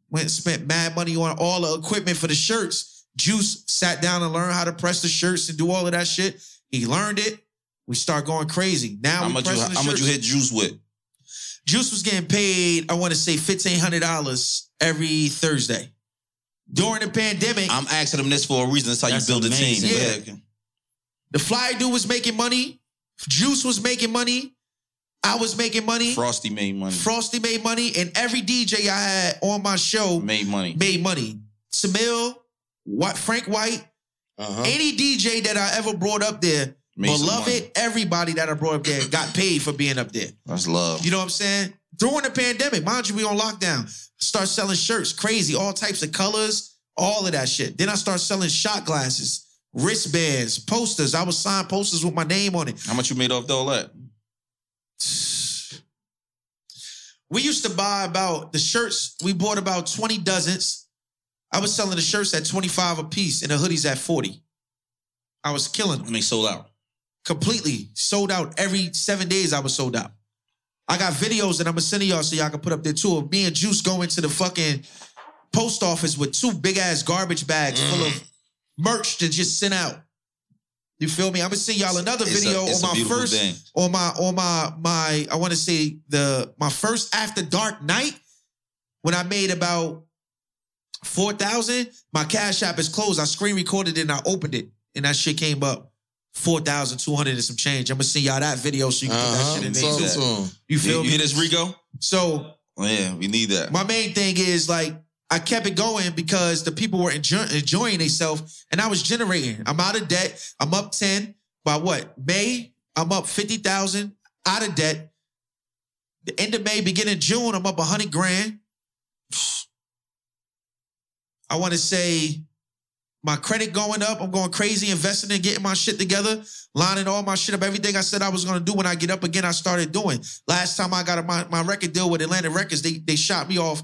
S4: Went and spent mad money on all the equipment for the shirts. Juice sat down and learned how to press the shirts and do all of that shit. He learned it. We start going crazy. Now
S2: How
S4: we
S2: much you how much you hit juice with?
S4: Juice was getting paid, I want to say $1,500 every Thursday. During the pandemic,
S2: I'm asking them this for a reason. That's how
S5: That's
S2: you build a team.
S5: amazing.
S2: Yeah.
S4: the fly dude was making money. Juice was making money. I was making money.
S2: Frosty made money.
S4: Frosty made money. And every DJ I had on my show
S2: made money.
S4: made money. Samil, White, Frank White,
S3: Uh-huh.
S4: any DJ that I ever brought up there
S2: Made
S4: Beloved, everybody that I brought up there got paid for being up there.
S2: That's love.
S4: You know what I'm saying? During the pandemic, mind you, we on lockdown. Start selling shirts, crazy, all types of colors, all of that shit. Then I start selling shot glasses, wristbands, posters. I was signing posters with my name on it.
S2: How much you made off all that?
S4: We used to buy about the shirts. We bought about 20 dozens. I was selling the shirts at 25 a piece and the hoodies at 40. I was killing them
S2: I mean, sold out.
S4: Completely. Sold out every seven days. I was sold out. I got videos that I'm gonna send to y'all so y'all can put up there too of me and Juice going to the fucking post office with two big ass garbage bags full of mm. merch to just send out. You feel me? I'm gonna send y'all another
S2: It's
S4: video
S2: a
S4: on my first
S2: thing.
S4: on my on my my I want to say the my first after dark night when I made about four thousand. My cash app is closed. I screen recorded it and I opened it, and that shit came up four thousand two hundred and some change. I'm gonna send y'all that video so you can put that
S3: Uh-huh.
S4: shit in there.
S3: him.
S4: You feel
S2: you
S4: me?
S2: this, Rico?
S4: So
S2: Oh, yeah, we need that.
S4: my main thing is like I kept it going because the people were enjoy- enjoying themselves and I was generating. I'm out of debt. I'm up 10 by what? May, I'm up 50,000 out of debt. The end of May, beginning of June, I'm up a 100 grand. <sighs> I want to say my credit going up. I'm going crazy, investing and getting my shit together, lining all my shit up. Everything I said I was gonna do when I get up again, I started doing. Last time I got a, my, my record deal with Atlantic Records, they they shot me off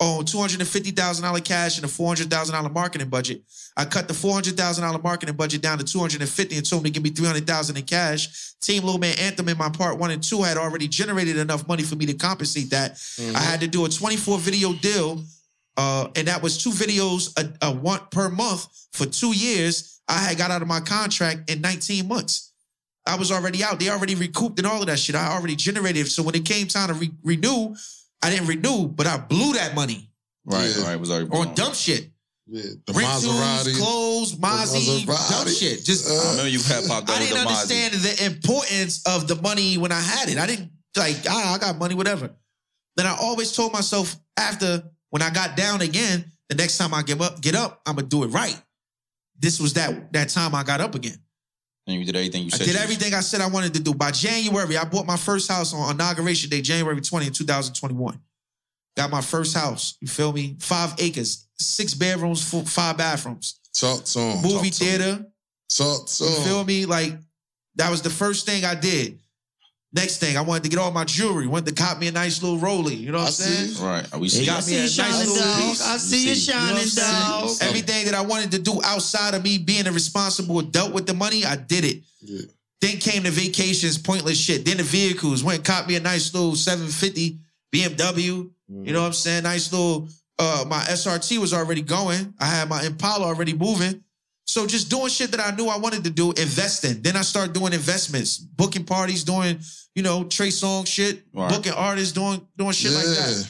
S4: on two hundred and fifty thousand dollar cash and a four hundred thousand dollar marketing budget. I cut the four hundred thousand dollar marketing budget down to two hundred and fifty and told them to give me three hundred thousand in cash. Team Little Man Anthem in my part one and two had already generated enough money for me to compensate that. Mm-hmm. I had to do a twenty four video deal. Uh, and that was two videos a, a one per month for two years. I had got out of my contract in 19 months. I was already out. They already recouped and all of that shit. I already generated. So when it came time to re- renew, I didn't renew, but I blew that money
S2: Right,
S3: Yeah.
S2: right. Was already
S4: on
S2: blown.
S4: dumb shit.
S3: Yeah, the
S4: Rentals,
S3: Maserati.
S4: clothes, Mozzie,
S3: Maserati.
S4: dumb shit. Just
S3: Uh,
S2: I remember you had popped out
S4: I
S2: with
S4: didn't
S2: the Mozzie.
S4: understand the importance of the money when I had it. I didn't like, ah, I got money, whatever. Then I always told myself after when I got down again, the next time I get up, get up, I'm gonna do it right. This was that that time I got up again.
S2: And you did everything you said.
S4: I
S2: did
S4: everything I said I wanted to do. By January, I bought my first house on inauguration day, January 20, 2021. Got my first house. You feel me? Five acres, six bedrooms, four, five bathrooms,
S3: Talk to him.
S4: movie
S3: Talk him.
S4: theater.
S3: Talk to
S4: You feel me? Like that was the first thing I did. Next thing, I wanted to get all my jewelry. Went to cop me a nice little rollie. You know what
S3: I
S4: I'm saying?
S3: see.
S2: Right. We see.
S4: got me a
S5: see you
S4: nice
S5: shining,
S4: little
S5: dog.
S4: piece.
S5: I see you.
S4: You
S5: shining,
S4: I'm
S5: dog.
S4: Everything that I wanted to do outside of me being a responsible adult with the money, I did it.
S3: Yeah.
S4: Then came the vacations, pointless shit. Then the vehicles went and caught me a nice little 750 BMW. You know what I'm saying? Nice little. Uh, my SRT was already going. I had my Impala already moving. So just doing shit that I knew I wanted to do, investing. Then I started doing investments, booking parties, doing you know Trey Song shit,
S2: Right.
S4: booking artists, doing doing shit like that.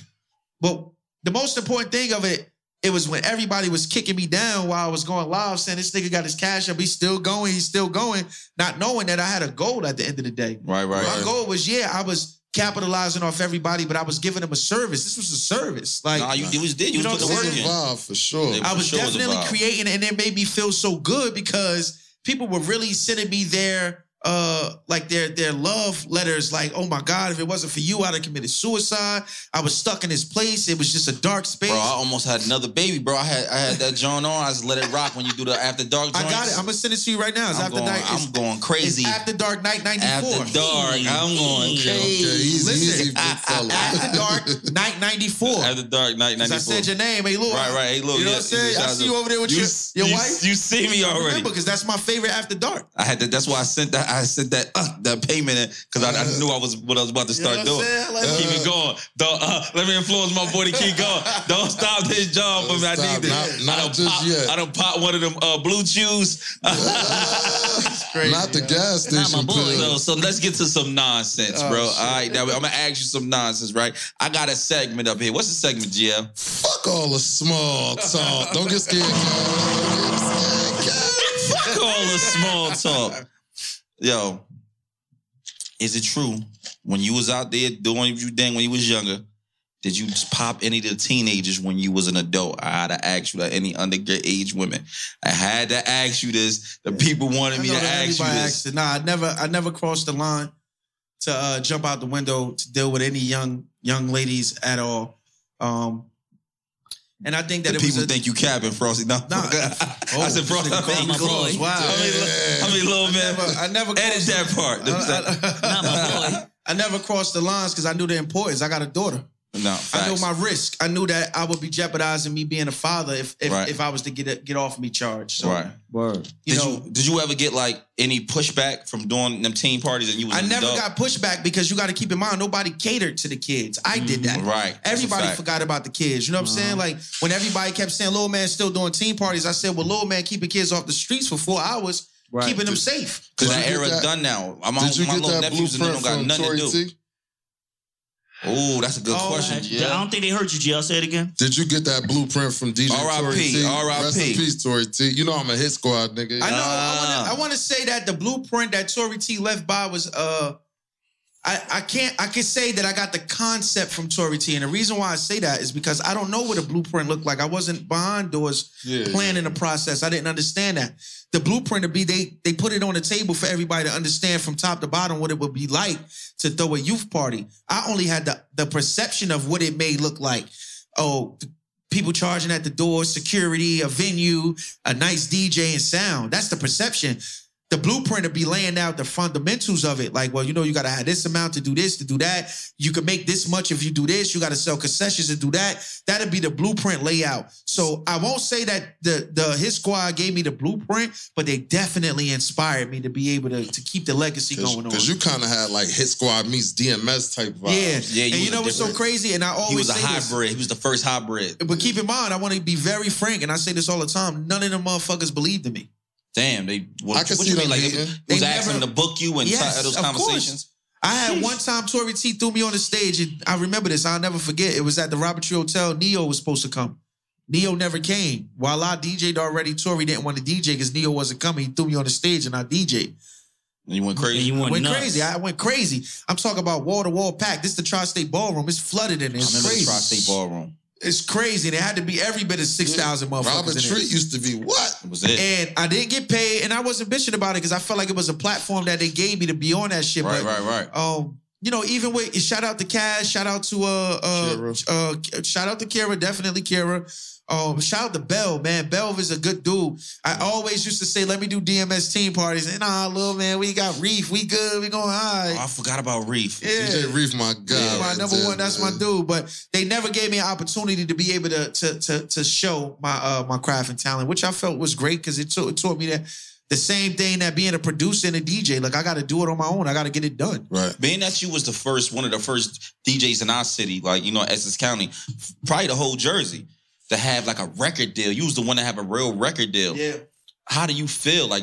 S4: But the most important thing of it, it was when everybody was kicking me down while I was going live, saying this nigga got his cash up, he's still going, he's still going, not knowing that I had a goal at the end of the day.
S2: Right, right.
S4: My goal was, yeah, I was capitalizing off everybody, but I was giving them a service. This was a service. Like
S2: Nah, you, you was did. You,
S4: You know
S2: was
S4: what
S2: putting the
S3: It's
S2: work
S3: a
S2: in.
S3: vibe for sure.
S4: I was
S2: sure
S4: definitely
S2: vibe.
S4: creating, and it made me feel so good because people were really sending me their uh like their their love letters like oh my god if it wasn't for you i'd have committed suicide i was stuck in this place it was just a dark space
S2: Bro, I almost had another baby, bro. I had I had that joint on. I just let it rock when you do the after dark
S4: I got it i'm gonna send it to you right now it's
S2: I'm
S4: after
S2: going,
S4: night
S2: I'm going
S4: it's
S2: crazy.
S4: after dark night 94
S2: After dark, I'm going
S3: Okay, okay,
S2: crazy.
S3: easy,
S4: Listen,
S3: easy,
S4: after dark night 94
S2: After dark, night 94
S4: I said your name hey look
S2: Right, right. Hey, look,
S4: you know
S2: yeah,
S4: what i'm saying i see you over there with
S2: you,
S4: your, your
S2: you,
S4: wife
S2: You see me already.
S4: because that's my favorite after dark
S2: I had to. That's why I sent that. I sent that uh, that payment because I, I knew I was what I was about to
S4: you know
S2: start doing.
S4: saying like,
S2: keep it going. Don't uh, let me influence my boy to keep going. <laughs> Don't stop this job for me. I
S3: Don't
S2: need
S3: stop.
S2: this.
S3: Not-
S2: I don't
S3: just
S2: pop.
S3: yet.
S2: I don't pop one of them uh, blue chews. <laughs>
S4: crazy,
S3: Not the gas
S5: Not my
S3: station
S5: boy.
S3: pill.
S2: so, so let's get to some nonsense,
S4: Oh,
S2: bro.
S4: shit.
S2: All right, now I'm gonna ask you some nonsense, right? I got a segment up here. What's the segment, GL?
S3: Fuck all the small talk. Don't get scared. Don't get scared,
S2: Fuck all the small talk. Yo, is it true when you was out there doing your thing when you was younger, Did you just pop any of the teenagers when you was an adult? I had to ask you that. Any underage women? I had to ask you this. The people wanted me to ask you this.
S4: asked. Nah, I never, I never crossed the line to uh, jump out the window to deal with any young young ladies at all. Um, and I think that
S2: The
S4: it
S2: people
S4: was a,
S2: think you capping, Frosty. No,
S4: Nah. <laughs>
S2: I said, oh, Frosty.
S4: Oh,
S2: I mean,
S4: my boy. Wow.
S2: I mean,
S3: Yeah.
S2: I mean, little
S4: I
S2: man.
S4: never, I never
S2: Edit
S4: crossed
S2: that part.
S4: I, I-
S5: Not my boy.
S4: I never crossed the lines because I knew the importance. I got a daughter.
S2: No,
S4: I knew my risk. I knew that I would be jeopardizing me being a father if if,
S2: Right.
S4: if I was to get get off me charged. So,
S2: right.
S5: Word.
S4: you
S2: did
S4: know,
S2: you did you ever get like any pushback from doing them teen parties and you was
S4: I never
S2: adult?
S4: got pushback because you got to keep in mind nobody catered to the kids. I did mm, that.
S2: right.
S4: Everybody forgot about the kids. You know what I'm saying? Uh-huh. Like when everybody kept saying Lil Man still doing teen parties, I said, well, Lil Man keeping kids off the streets for four hours,
S5: Right.
S4: keeping them safe.
S2: Because
S3: Did
S2: that
S3: you get
S2: era
S3: that-
S2: done now. I'm
S3: Did you
S2: my
S3: get
S2: little
S3: that
S2: nephews and them
S3: blueprint
S2: don't got
S3: from
S2: nothing
S3: Tory
S2: to do.
S3: T?
S2: Oh, that's a good
S4: Oh,
S2: question.
S5: I,
S2: Yeah.
S5: I don't think they heard you, G. I'll say it again.
S3: Did you get that blueprint from DJ
S2: R.I.P.,
S3: Tory T?
S2: R.I.P..
S3: Rest in peace, Tory T. You know I'm a hit squad nigga.
S4: I know.
S2: Ah.
S4: I want to. I want to say that the blueprint that Tory T left by was. uh I, I can't. I can say that I got the concept from Tory T, and the reason why I say that is because I don't know what a blueprint looked like. I wasn't behind doors
S3: Yeah.
S4: planning the process. I didn't understand that. The blueprint to be they they put it on the table for everybody to understand from top to bottom what it would be like to throw a youth party. I only had the the perception of what it may look like. Oh, people charging at the door, security, a venue, a nice DJ and sound. That's the perception. The blueprint to be laying out the fundamentals of it. Like, well, you know, you got to have this amount to do this, to do that. You can make this much if you do this. You got to sell concessions and do that. That'd be the blueprint layout. So I won't say that the the Hit Squad gave me the blueprint, but they definitely inspired me to be able to, to keep the legacy going on.
S3: Because you kind of had like Hit Squad meets DMS type vibe.
S4: yeah,
S2: Yeah, you
S4: and you know
S2: a
S4: what's so crazy? And I always
S2: He was a
S4: say this.
S2: hybrid. He was the first hybrid.
S4: But keep in mind, I want to be very frank, and I say this all the time. None of them motherfuckers believed in me.
S2: Damn, they. What,
S3: I can
S2: what
S3: see
S2: you mean?
S3: them
S2: Like,
S3: hating.
S2: it was
S4: They
S2: asking
S4: never-
S2: to book you and
S4: Yes,
S2: have those
S4: of
S2: conversations.
S4: I had one time Tory T threw me on the stage, and I remember this. I'll never forget. It was at the Robert Treat Hotel. Neo was supposed to come. Neo never came. While I DJ'd already, Tory didn't want to DJ because Neo wasn't coming. He threw me on the stage, and I DJ'd.
S2: And you went crazy.
S5: And you
S4: I
S5: went,
S4: went
S5: nuts.
S4: crazy. I went crazy. I'm talking about wall to wall pack. This is the Tri-State Ballroom. It's flooded in there.
S2: I
S4: It's
S2: remember the
S4: crazy.
S2: Tri-State Ballroom.
S4: It's crazy. There had to be every bit of 6,000 motherfuckers
S3: Robert
S4: in there.
S3: Treat used to be what?
S2: That was it.
S4: And I didn't get paid, and I wasn't bitching about it because I felt like it was a platform that they gave me to be on that shit.
S2: right,
S4: but,
S2: right, right.
S4: Um, you know, even with shout out to Cash, shout out to uh uh, uh shout out to Kira, definitely Kira. Um, shout out to Bell, man. Bell is a good dude. I always used to say, let me do DMS team parties. And nah, little man, we got Reef, we good, we going high.
S2: Oh, I forgot about Reef.
S4: yeah.
S3: DJ Reef, my guy.
S4: Yeah, my
S3: right
S4: number
S3: there,
S4: one. That's my dude. But they never gave me an opportunity to be able to to to, to show my uh my craft and talent, which I felt was great because it, taught it taught me that the same thing that being a producer and a DJ. Like I got to do it on my own. I got to get it done.
S3: Right.
S2: Being that you was the first, one of the first DJs in our city, like you know, Essex County, probably the whole Jersey, to have like a record deal. You was the one to have a real record deal.
S4: Yeah.
S2: How do you feel? Like,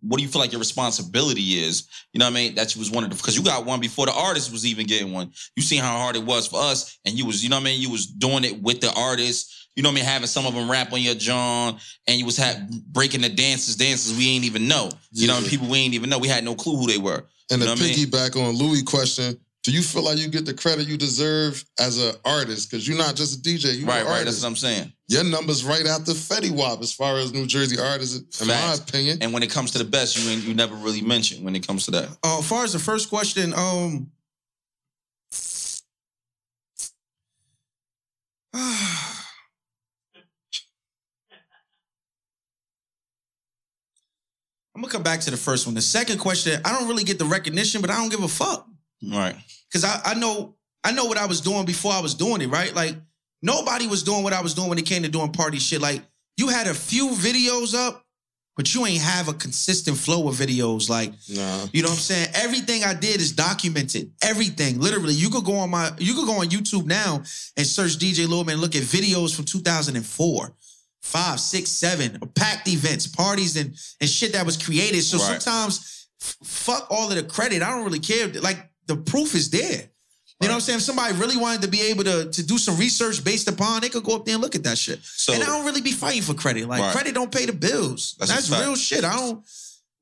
S2: what do you feel like your responsibility is? You know what I mean? That you was one of the because you got one before the artist was even getting one. You seen how hard it was for us, and you was, you know what I mean? You was doing it with the artists. You know what I mean? Having some of them rap on your John, and you was ha- breaking the dances, dances we ain't even know. You know,
S3: Yeah.
S2: and people we ain't even know. We had no clue who they were.
S3: And
S2: You
S3: to
S2: know what I mean?
S3: piggyback on Louis' question, do you feel like you get the credit you deserve as an artist? Because you're not just a DJ, you're
S2: Right,
S3: an
S2: right. That's what I'm saying.
S3: Your number's right after Fetty Wap as far as New Jersey artists, in
S2: Facts.
S3: my opinion.
S2: And when it comes to the best, you ain't, you never really mention when it comes to that.
S4: Uh, as far as the first question, um, <sighs> I'm gonna come back to the first one. The second question, I don't really get the recognition, but I don't give a fuck
S2: Right.
S4: Because I, I know I know what I was doing before I was doing it. Right, like nobody was doing what I was doing when it came to doing party shit. Like you had a few videos up, but you ain't have a consistent flow of videos. Like
S3: Nah.
S4: you know what I'm saying? Everything I did is documented. Everything, literally. You could go on my, you could go on YouTube now and search DJ Lil Man look at videos from 2004, five, six, seven, packed events, parties, and and shit that was created. So
S2: Right.
S4: sometimes, f- fuck all of the credit. I don't really care. Like the proof is there. You know what I'm saying? If somebody really wanted to be able to, to do some research based upon, they could go up there and look at that shit.
S2: So
S4: and I don't really be fighting for credit. Like
S2: Right.
S4: credit don't pay the bills.
S2: That's
S4: That's,
S2: fact.
S4: real shit. I don't.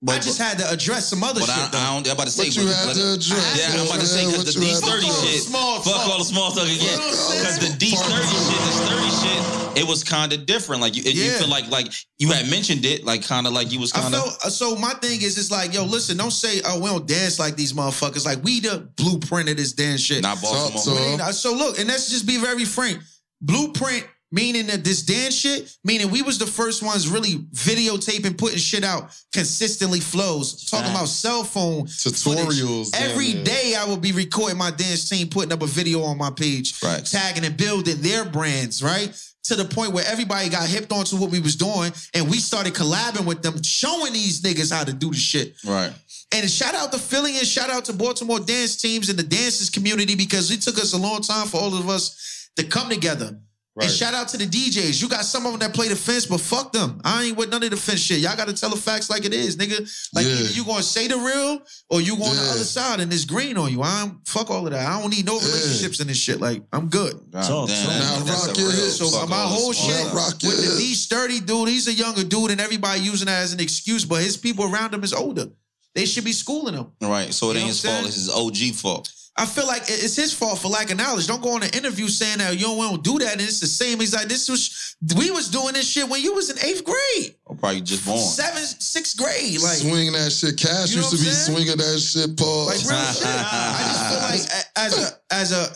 S4: I just had to address some other
S2: But
S4: shit.
S2: I, I, don't. I'm about to say.
S3: What you
S2: but-
S3: had
S2: but-
S3: to address?
S2: Yeah, I'm about to say because the D
S3: had to
S2: sturdy
S3: address?
S2: shit.
S4: Small
S2: fuck
S4: talk.
S2: all the small talk again.
S4: You know what I'm saying?
S2: Because the D sturdy shit, the thirty shit, it was kind of different. Like you, it- you feel like like you had mentioned it, like kind of like you was kind of.
S4: so. My thing is, it's like, yo, listen, don't say, oh, we don't dance like these motherfuckers. Like we the blueprint of this dance shit.
S2: Not Baltimore.
S3: So-
S4: We ain't- uh, so look, and let's just be very frank. Blueprint meaning that this dance shit, meaning we was the first ones really videotaping, putting shit out consistently flows. Talking about cell phone
S3: Tutorials.
S4: footage. Every
S3: damn
S4: day I would be recording my dance team, putting up a video on my page,
S2: Right.
S4: tagging and building their brands, right? To the point where everybody got hipped onto what we was doing, and we started collabing with them, showing these niggas how to do the shit.
S2: Right.
S4: And shout out to Philly and shout out to Baltimore dance teams and the dances community because it took us a long time for all of us to come together.
S3: Right.
S4: And shout out to the DJs. You got some of them that play the fence, but fuck them. I ain't with none of the fence shit. Y'all got to tell the facts like it is, nigga. Like
S3: Yeah.
S4: either you gonna say the real or you go on the other side and it's green on you. I'm fuck all of that. I don't need no
S3: Yeah.
S4: relationships in this shit. Like I'm good.
S5: Talk,
S2: damn,
S5: talk.
S2: that-
S3: Now rock your hips.
S4: So
S2: fuck
S4: my whole shit
S3: rock
S4: with the
S3: hips.
S4: D sturdy dude, he's a younger dude, and everybody using that as an excuse, but his people around him is older. They should be schooling him.
S2: Right. So it
S4: You
S2: ain't his fault. It's his OG fault.
S4: I feel like it's his fault for lack of knowledge. Don't go on an interview saying that you don't, we don't do that, and it's the same. He's like, this was we was doing this shit when you was in eighth grade,
S2: Or probably just born.
S4: seventh, sixth grade. Like,
S3: swinging that shit. Cash
S4: You know
S3: used to
S4: what
S3: be
S4: saying?
S3: swinging that shit, Paul.
S4: like real shit. I just feel like <laughs> as a as a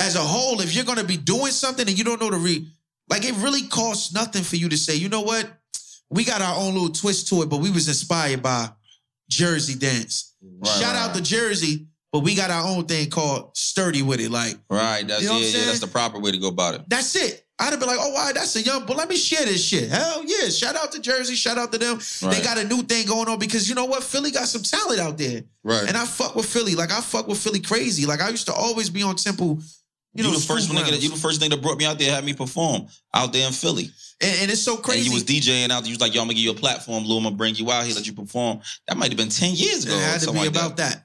S4: as a whole, if you're gonna be doing something and you don't know the re, like it really costs nothing for you to say, you know what, we got our own little twist to it, but we was inspired by Jersey dance.
S2: Right,
S4: Shout out to Jersey, but we got our own thing called sturdy with it, like.
S2: Right. That's
S4: You know
S2: yeah, yeah. That's the proper way to go about it.
S4: That's it. I'd have been like, oh, why? That's a young, but let me share this shit. Hell yeah. Shout out to Jersey. Shout out to them. They got a new thing going on because you know what? Philly got some talent out there.
S3: right.
S4: And I fuck with Philly. Like, I fuck with Philly crazy. Like, I used to always be on Temple, you
S2: You,
S4: know,
S2: the first nigga. That, you the first thing that brought me out there, had me perform out there in Philly.
S4: and, and it's so crazy.
S2: And you was DJing out there. You was like, "Yo, I'm gonna give you a platform, Lou. I'm gonna bring you out here, let you perform." That might have been ten years ago.
S4: It had to be
S2: like
S4: about that.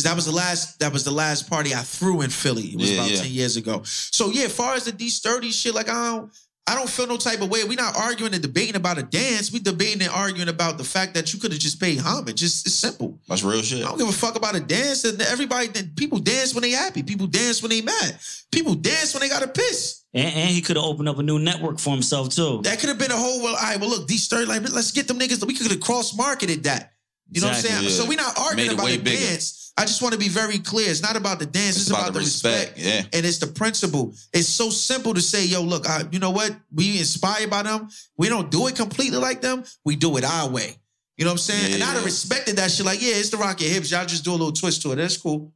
S4: Because that was the last that was the last party I threw in Philly. It was
S2: Yeah,
S4: about
S2: yeah.
S4: 10 years ago. So yeah, as far as the D sturdy shit, like I don't I don't feel no type of way. We're not arguing and debating about a dance. We debating and arguing about the fact that you could have just paid homage. It's, it's simple.
S2: That's real shit.
S4: I don't give a fuck about a dance. And everybody, people dance when they happy. People dance when they mad. People dance when they got a piss.
S5: And, and he could have opened up a new network for himself too.
S4: That could have been a whole. Well, all right. Well, look, D sturdy. Like, let's get them niggas. We could have cross marketed that. You know
S5: Exactly,
S4: what I'm saying?
S2: yeah.
S4: So we're not arguing
S2: Made
S4: about the
S2: bigger.
S4: dance. I just want to be very clear. It's not about the dance. It's,
S2: It's
S4: about, the respect.
S2: Yeah.
S4: And it's the principle. It's so simple to say, yo, look, I, you know what? We inspired by them. We don't do it completely like them. We do it our way. You know what I'm saying? Yeah. and I'd have respected that shit. Like, yeah, it's the rocket your hips. Y'all just do a little twist to it. That's cool.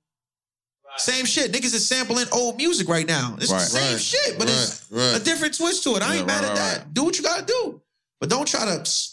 S4: Same shit. Niggas is sampling old music right now. It's
S2: Right.
S4: the same
S3: Right.
S4: shit, but it's
S3: right, right.
S4: a different twist to it. I
S2: Yeah,
S4: ain't mad
S2: right,
S4: at
S2: right,
S4: that. Do what you gotta do. But don't try to s-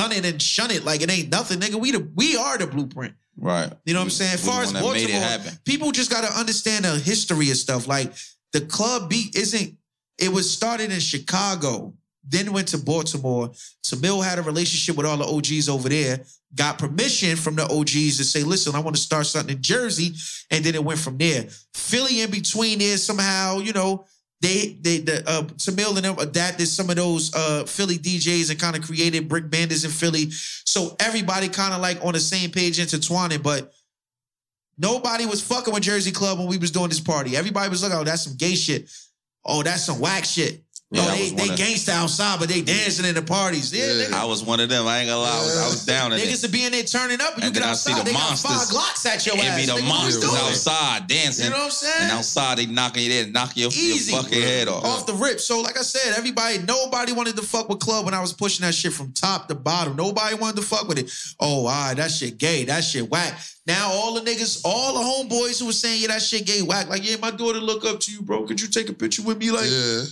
S4: sun it and shun it like it ain't nothing, nigga. We the we are the blueprint.
S2: Right.
S4: You know what I'm saying? As far as
S2: one that made it
S4: Baltimore, people just got to understand the history of stuff. Like the club beat isn't. It was started in Chicago, then went to Baltimore. Tameil had a relationship with all the OGs over there. Got permission from the OGs to say, "Listen, I want to start something in Jersey," and then it went from there. Philly in between there somehow, you know. They they the uh Tameil and them adapted some of those uh Philly DJs and kind of created brick bandits in Philly. So everybody kind of like on the same page intertwining, but nobody was fucking with Jersey Club when we was doing this party. Everybody was like, oh, that's some gay shit. Oh, that's some whack shit.
S2: Yeah, I
S4: they, they
S2: of-
S4: gangsta outside, but they dancing in the parties. Yeah,
S3: Yeah.
S4: nigga.
S2: I was one of them. I ain't gonna lie. I was, I was down in it.
S4: Niggas to be in there turning up and, you
S2: And
S4: get
S2: then I see
S4: outside.
S2: the
S4: they
S2: monsters.
S4: got five Glocks at your
S2: It
S4: ass.
S2: be the monsters outside dancing.
S4: You know what I'm saying?
S2: And outside they knocking you there, knocking your, your
S4: Easy.
S2: fucking head off.
S4: Off the rip. So, like I said, everybody, nobody wanted to fuck with club when I was pushing that shit from top to bottom. Nobody wanted to fuck with it. Oh, all right, that shit gay. That shit whack. Now all the niggas, all the homeboys who was saying, yeah, that shit gay whack. Like, yeah, my daughter look up to you, bro. Could you take a picture with me? Like, yeah,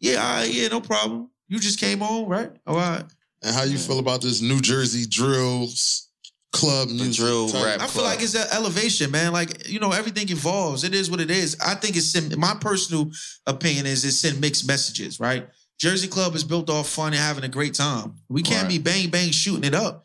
S3: yeah.
S4: all right, yeah, no problem. You just came on, right? All right.
S3: And how you feel about this New Jersey drills club
S2: The
S3: music?
S2: drill
S3: type?
S2: rap
S4: I feel
S2: club.
S4: like it's an elevation, man. Like, you know, everything evolves. It is what it is. I think it's in my personal opinion is it send mixed messages, right? Jersey Club is built off fun and having a great time. We can't
S2: Right.
S4: be bang bang shooting it up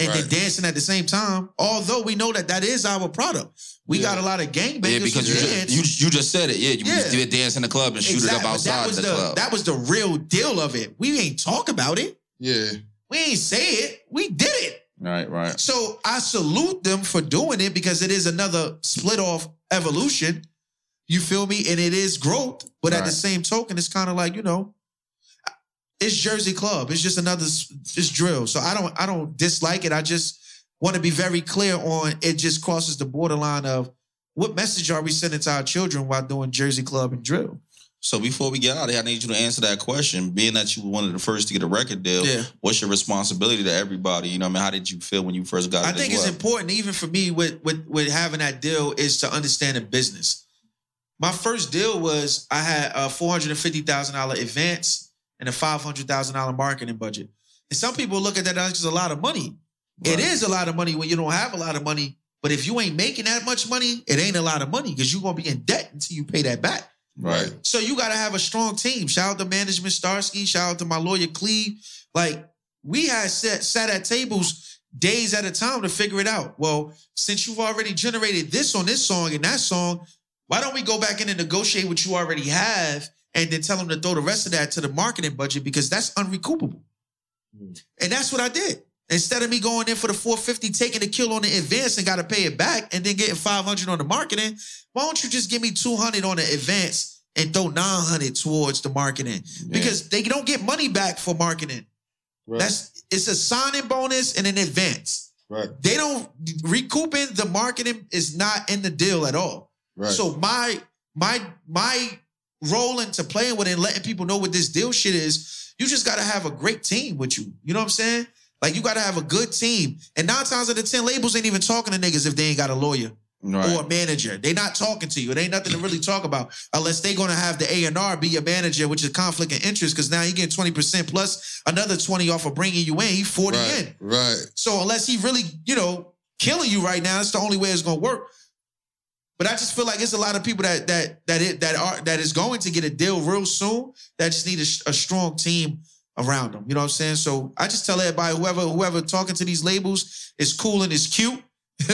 S4: and
S3: Right.
S4: then dancing at the same time. Although we know that that is our product. We
S3: Yeah.
S4: got a lot of gangbangers
S2: yeah, because you
S4: dance.
S2: just, you, you just said it. Yeah, you
S4: Yeah.
S2: did dance in the club and shoot it up outside
S4: that was
S2: the,
S4: the,
S2: club.
S4: That was the real deal of it. We ain't talk about it.
S3: Yeah.
S4: We ain't say it. We did it.
S2: Right, right.
S4: So I salute them for doing it because it is another split off evolution. You feel me? And it is growth. But at the same token, it's kind of like, you know, it's Jersey Club. It's just another it's drill. So I don't I don't dislike it. I just want to be very clear on it just crosses the borderline of what message are we sending to our children while doing Jersey Club and drill?
S2: So before we get out of here, I need you to answer that question. Being that you were one of the first to get a record deal,
S4: Yeah.
S2: what's your responsibility to everybody? You know, I mean, how did you feel when you first got
S4: I
S2: it?
S4: think it's
S2: well?
S4: important, even for me, with, with with having that deal, is to understand the business. My first deal was I had a four hundred and fifty thousand dollar advance and a five hundred thousand dollar marketing budget. And some people look at that as just a lot of money. It
S2: Right.
S4: is a lot of money when you don't have a lot of money. But if you ain't making that much money, it ain't a lot of money because you're gonna be in debt until you pay that back.
S2: Right.
S4: So you got to have a strong team. Shout out to management Starsky. Shout out to my lawyer Cleve. Like we had sat, sat at tables days at a time to figure it out. Well, since you've already generated this on this song and that song, why don't we go back in and negotiate what you already have and then tell them to throw the rest of that to the marketing budget because that's unrecoupable. Hmm. And that's what I did. Instead of me going in for the 450, taking the kill on the advance and got to pay it back, and then getting 500 on the marketing, why don't you just give me 200 on the advance and throw 900 towards the marketing? Because they don't get money back for marketing.
S3: Right.
S4: That's it's a signing bonus and an advance.
S3: right.
S4: They don't recouping the marketing is not in the deal at all.
S3: Right.
S4: So my my my role into playing with it and letting people know what this deal shit is, you just gotta have a great team with you. You know what I'm saying? Like you gotta have a good team. And nine times out of ten, labels ain't even talking to niggas if they ain't got a lawyer
S2: Right.
S4: or a manager. They not talking to you. It ain't nothing to really talk about unless they gonna have the A and R be your manager, which is conflict of interest. Because now he getting twenty percent plus another twenty off of bringing you in. He forty
S3: right.
S4: in.
S3: Right.
S4: So unless he really, you know, killing you right now, that's the only way it's gonna work. But I just feel like it's a lot of people that that that it that are that is going to get a deal real soon that just need a, a strong team around them. You know what I'm saying? So I just tell everybody, whoever whoever talking to these labels is cool and is cute. <laughs>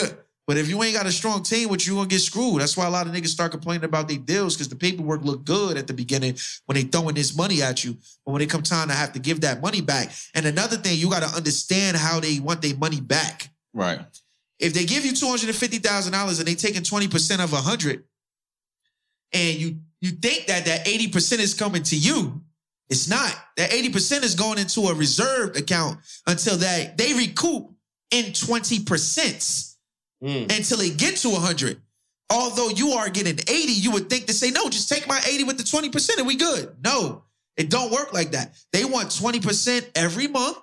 S4: but if you ain't got a strong team, with you gonna get screwed. That's why a lot of niggas start complaining about their deals because the paperwork look good at the beginning when they throwing this money at you. But when it come time to have to give that money back. And another thing, you got to understand how they want their money back.
S2: Right.
S4: If they give you two hundred and fifty thousand dollars and they taking twenty percent of a hundred, and you you think that that eighty percent is coming to you, it's not. That eighty percent is going into a reserved account until that they recoup in twenty percent
S3: Mm.
S4: until they get to hundred. Although you are getting eighty, you would think to say no, just take my eighty with the twenty percent and we good. No, it don't work like that. They want twenty percent every month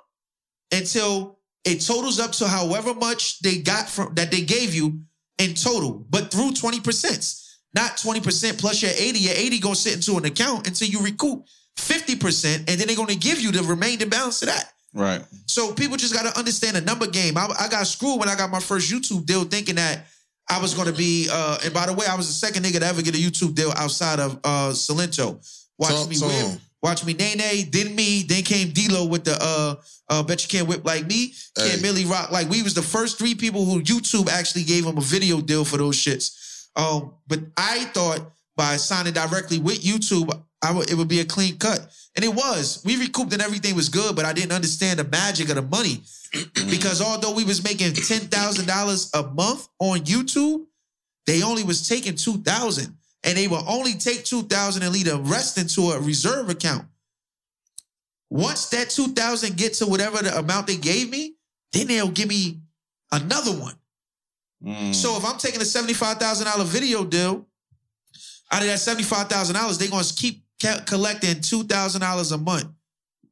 S4: until it totals up to however much they got from that they gave you in total, but through 20%. Not 20% plus your 80. Your 80 gonna sit into an account until you recoup 50%, and then they're gonna give you the remaining balance of that.
S2: Right.
S4: So people just gotta understand the number game. I, I got screwed when I got my first YouTube deal thinking that I was gonna be uh and by the way, I was the second nigga to ever get a YouTube deal outside of uh Silento. Watch
S3: Talk
S4: me
S3: to
S4: whip. Watch me Nae Nae, then me, then came D-Lo with the uh uh Bet You Can't Whip Like Me,
S3: Hey.
S4: Can't Millie Rock Like We was the first three people who YouTube actually gave them a video deal for those shits. Um, but I thought by signing directly with YouTube, I would, it would be a clean cut. And it was. We recouped and everything was good, but I didn't understand the magic of the money. <clears throat> because although we was making $10,000 a month on YouTube, they only was taking 2000 and they will only take 2000 and leave the rest into a reserve account. Once that 2000 get to whatever the amount they gave me, then they'll give me another one.
S2: Mm.
S4: So if I'm taking a $75,000 video deal, out of that $75,000, they're going to collecting $2,000 a month.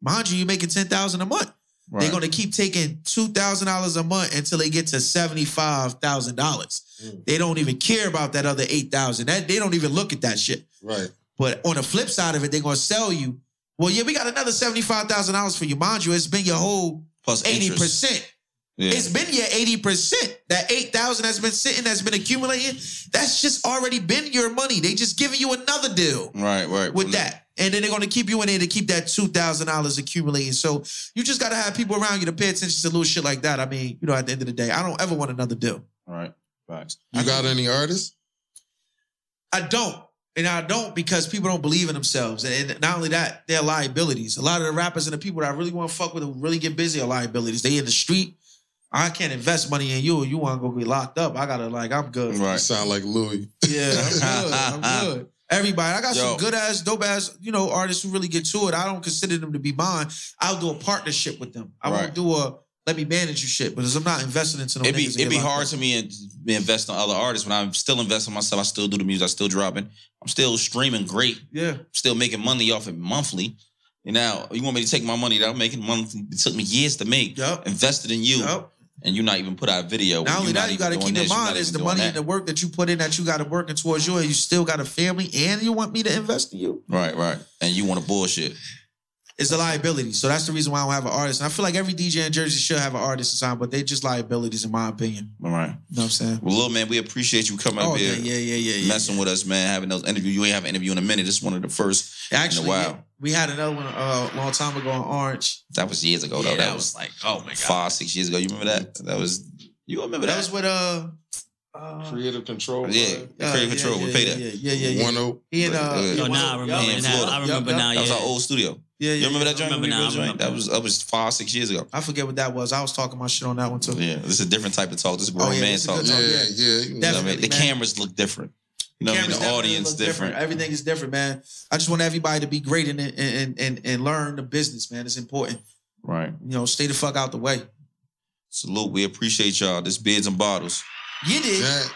S4: Mind you, you're making 10000 a month.
S2: right.
S4: They're going to keep taking $2,000 a month until they get to $75,000.
S3: Mm.
S4: They don't even care about that other 8000 That They don't even look at that shit.
S3: Right.
S4: But on the flip side of it, they're going to sell you, well, yeah, we got another $75,000 for you. Mind you, it's been your whole
S2: Plus
S4: 80%.
S2: interest. Yeah.
S4: It's been your 80%. That 8,000 that's been sitting, that's been accumulating, that's just already been your money. They just giving you another deal
S2: right. Right.
S4: with
S2: From
S4: that. And then they're gonna keep you in there to keep that $2,000 accumulating. So you just gotta have people around you to pay attention to little shit like that. I mean, you know, at the end of the day, I don't ever want another deal.
S2: the- Right. Facts.
S3: You got any artists?
S4: I don't. And I don't because people don't believe in themselves. And not only that, they're liabilities. A lot of the rappers and the people that I really want to fuck with who really get busy are liabilities. They in the street. I can't invest money in you. You want to go be locked up? I gotta like, I'm good.
S3: You
S2: Right.
S3: sound like Louis.
S4: Yeah, I'm <laughs> good. I'm good. Everybody, I got
S2: Yo.
S4: some good ass, dope ass, you know, artists who really get to it. I don't consider them to be mine. I'll do a partnership with them. I
S2: Right.
S4: won't do a let me manage you shit because I'm not investing into no
S2: It'd be it'd be hard
S4: up.
S2: to me and be invest in other artists when I'm still investing in myself. I still do the music. I still dropping. I'm still streaming great.
S4: Yeah,
S2: Still making money off it monthly. And now you want me to take my money that I'm making monthly? It took me years to make.
S4: Yup.
S2: Invested in you,
S4: Yep.
S2: And you're not even put out a video.
S4: Not only that, you got to keep in mind is the money
S2: that.
S4: and the work that you put in that you got to working towards you, and you still got a family, and you want me to invest in you.
S2: Right, right. And you want to bullshit.
S4: It's a liability. So that's the reason why I don't have an artist. And I feel like every DJ in Jersey should have an artist assigned, but they just liabilities, in my opinion.
S2: All right.
S4: You know what I'm saying?
S2: Well, little man, we appreciate you coming
S4: Oh,
S2: up
S4: yeah,
S2: here,
S4: yeah, yeah, yeah. yeah,
S2: messing with us, man. Having those interviews. You ain't have an interview in a minute. This is one of the first.
S4: Actually,
S2: in a
S4: yeah, we had another one uh, a long time ago on Orange.
S2: That was years ago, though.
S4: Yeah,
S2: that,
S4: that
S2: was
S4: was like, oh my god,
S2: five, six years ago. You remember that? That was. You remember
S4: that
S2: that?
S4: was with uh, uh
S3: Creative control.
S2: yeah,
S4: uh,
S2: creative
S4: yeah,
S2: control.
S4: yeah,
S2: we pay
S4: yeah,
S2: that.
S4: Yeah, yeah, yeah. yeah.
S3: One oh.
S4: He and uh,
S2: Uh,
S4: yeah,
S5: Oh,
S4: one
S5: now I remember
S2: in
S5: now. I
S4: Yup,
S5: remember
S4: yup.
S5: now.
S2: That was our old studio.
S4: Yeah, yeah.
S2: You remember
S4: yeah.
S2: that joint?
S5: remember
S2: Remember
S5: now,
S2: that
S5: I?
S2: That was that was five, six years ago.
S4: I forget what that was. I was talking my shit on that one too.
S2: Yeah, this is a different type of talk. This is grown
S4: Oh, yeah,
S2: man
S4: this is
S2: talk.
S3: Yeah, yeah.
S4: yeah.
S3: you know I mean?
S2: The
S4: man.
S2: cameras look different. You know I mean? The audience
S4: look
S2: different.
S4: Everything is different, man. I just want everybody to be great and and and, and learn the business, man. It's important.
S2: Right.
S4: You know, stay the fuck out the way.
S2: Salute. We appreciate y'all. This beards and bottles.
S4: You did.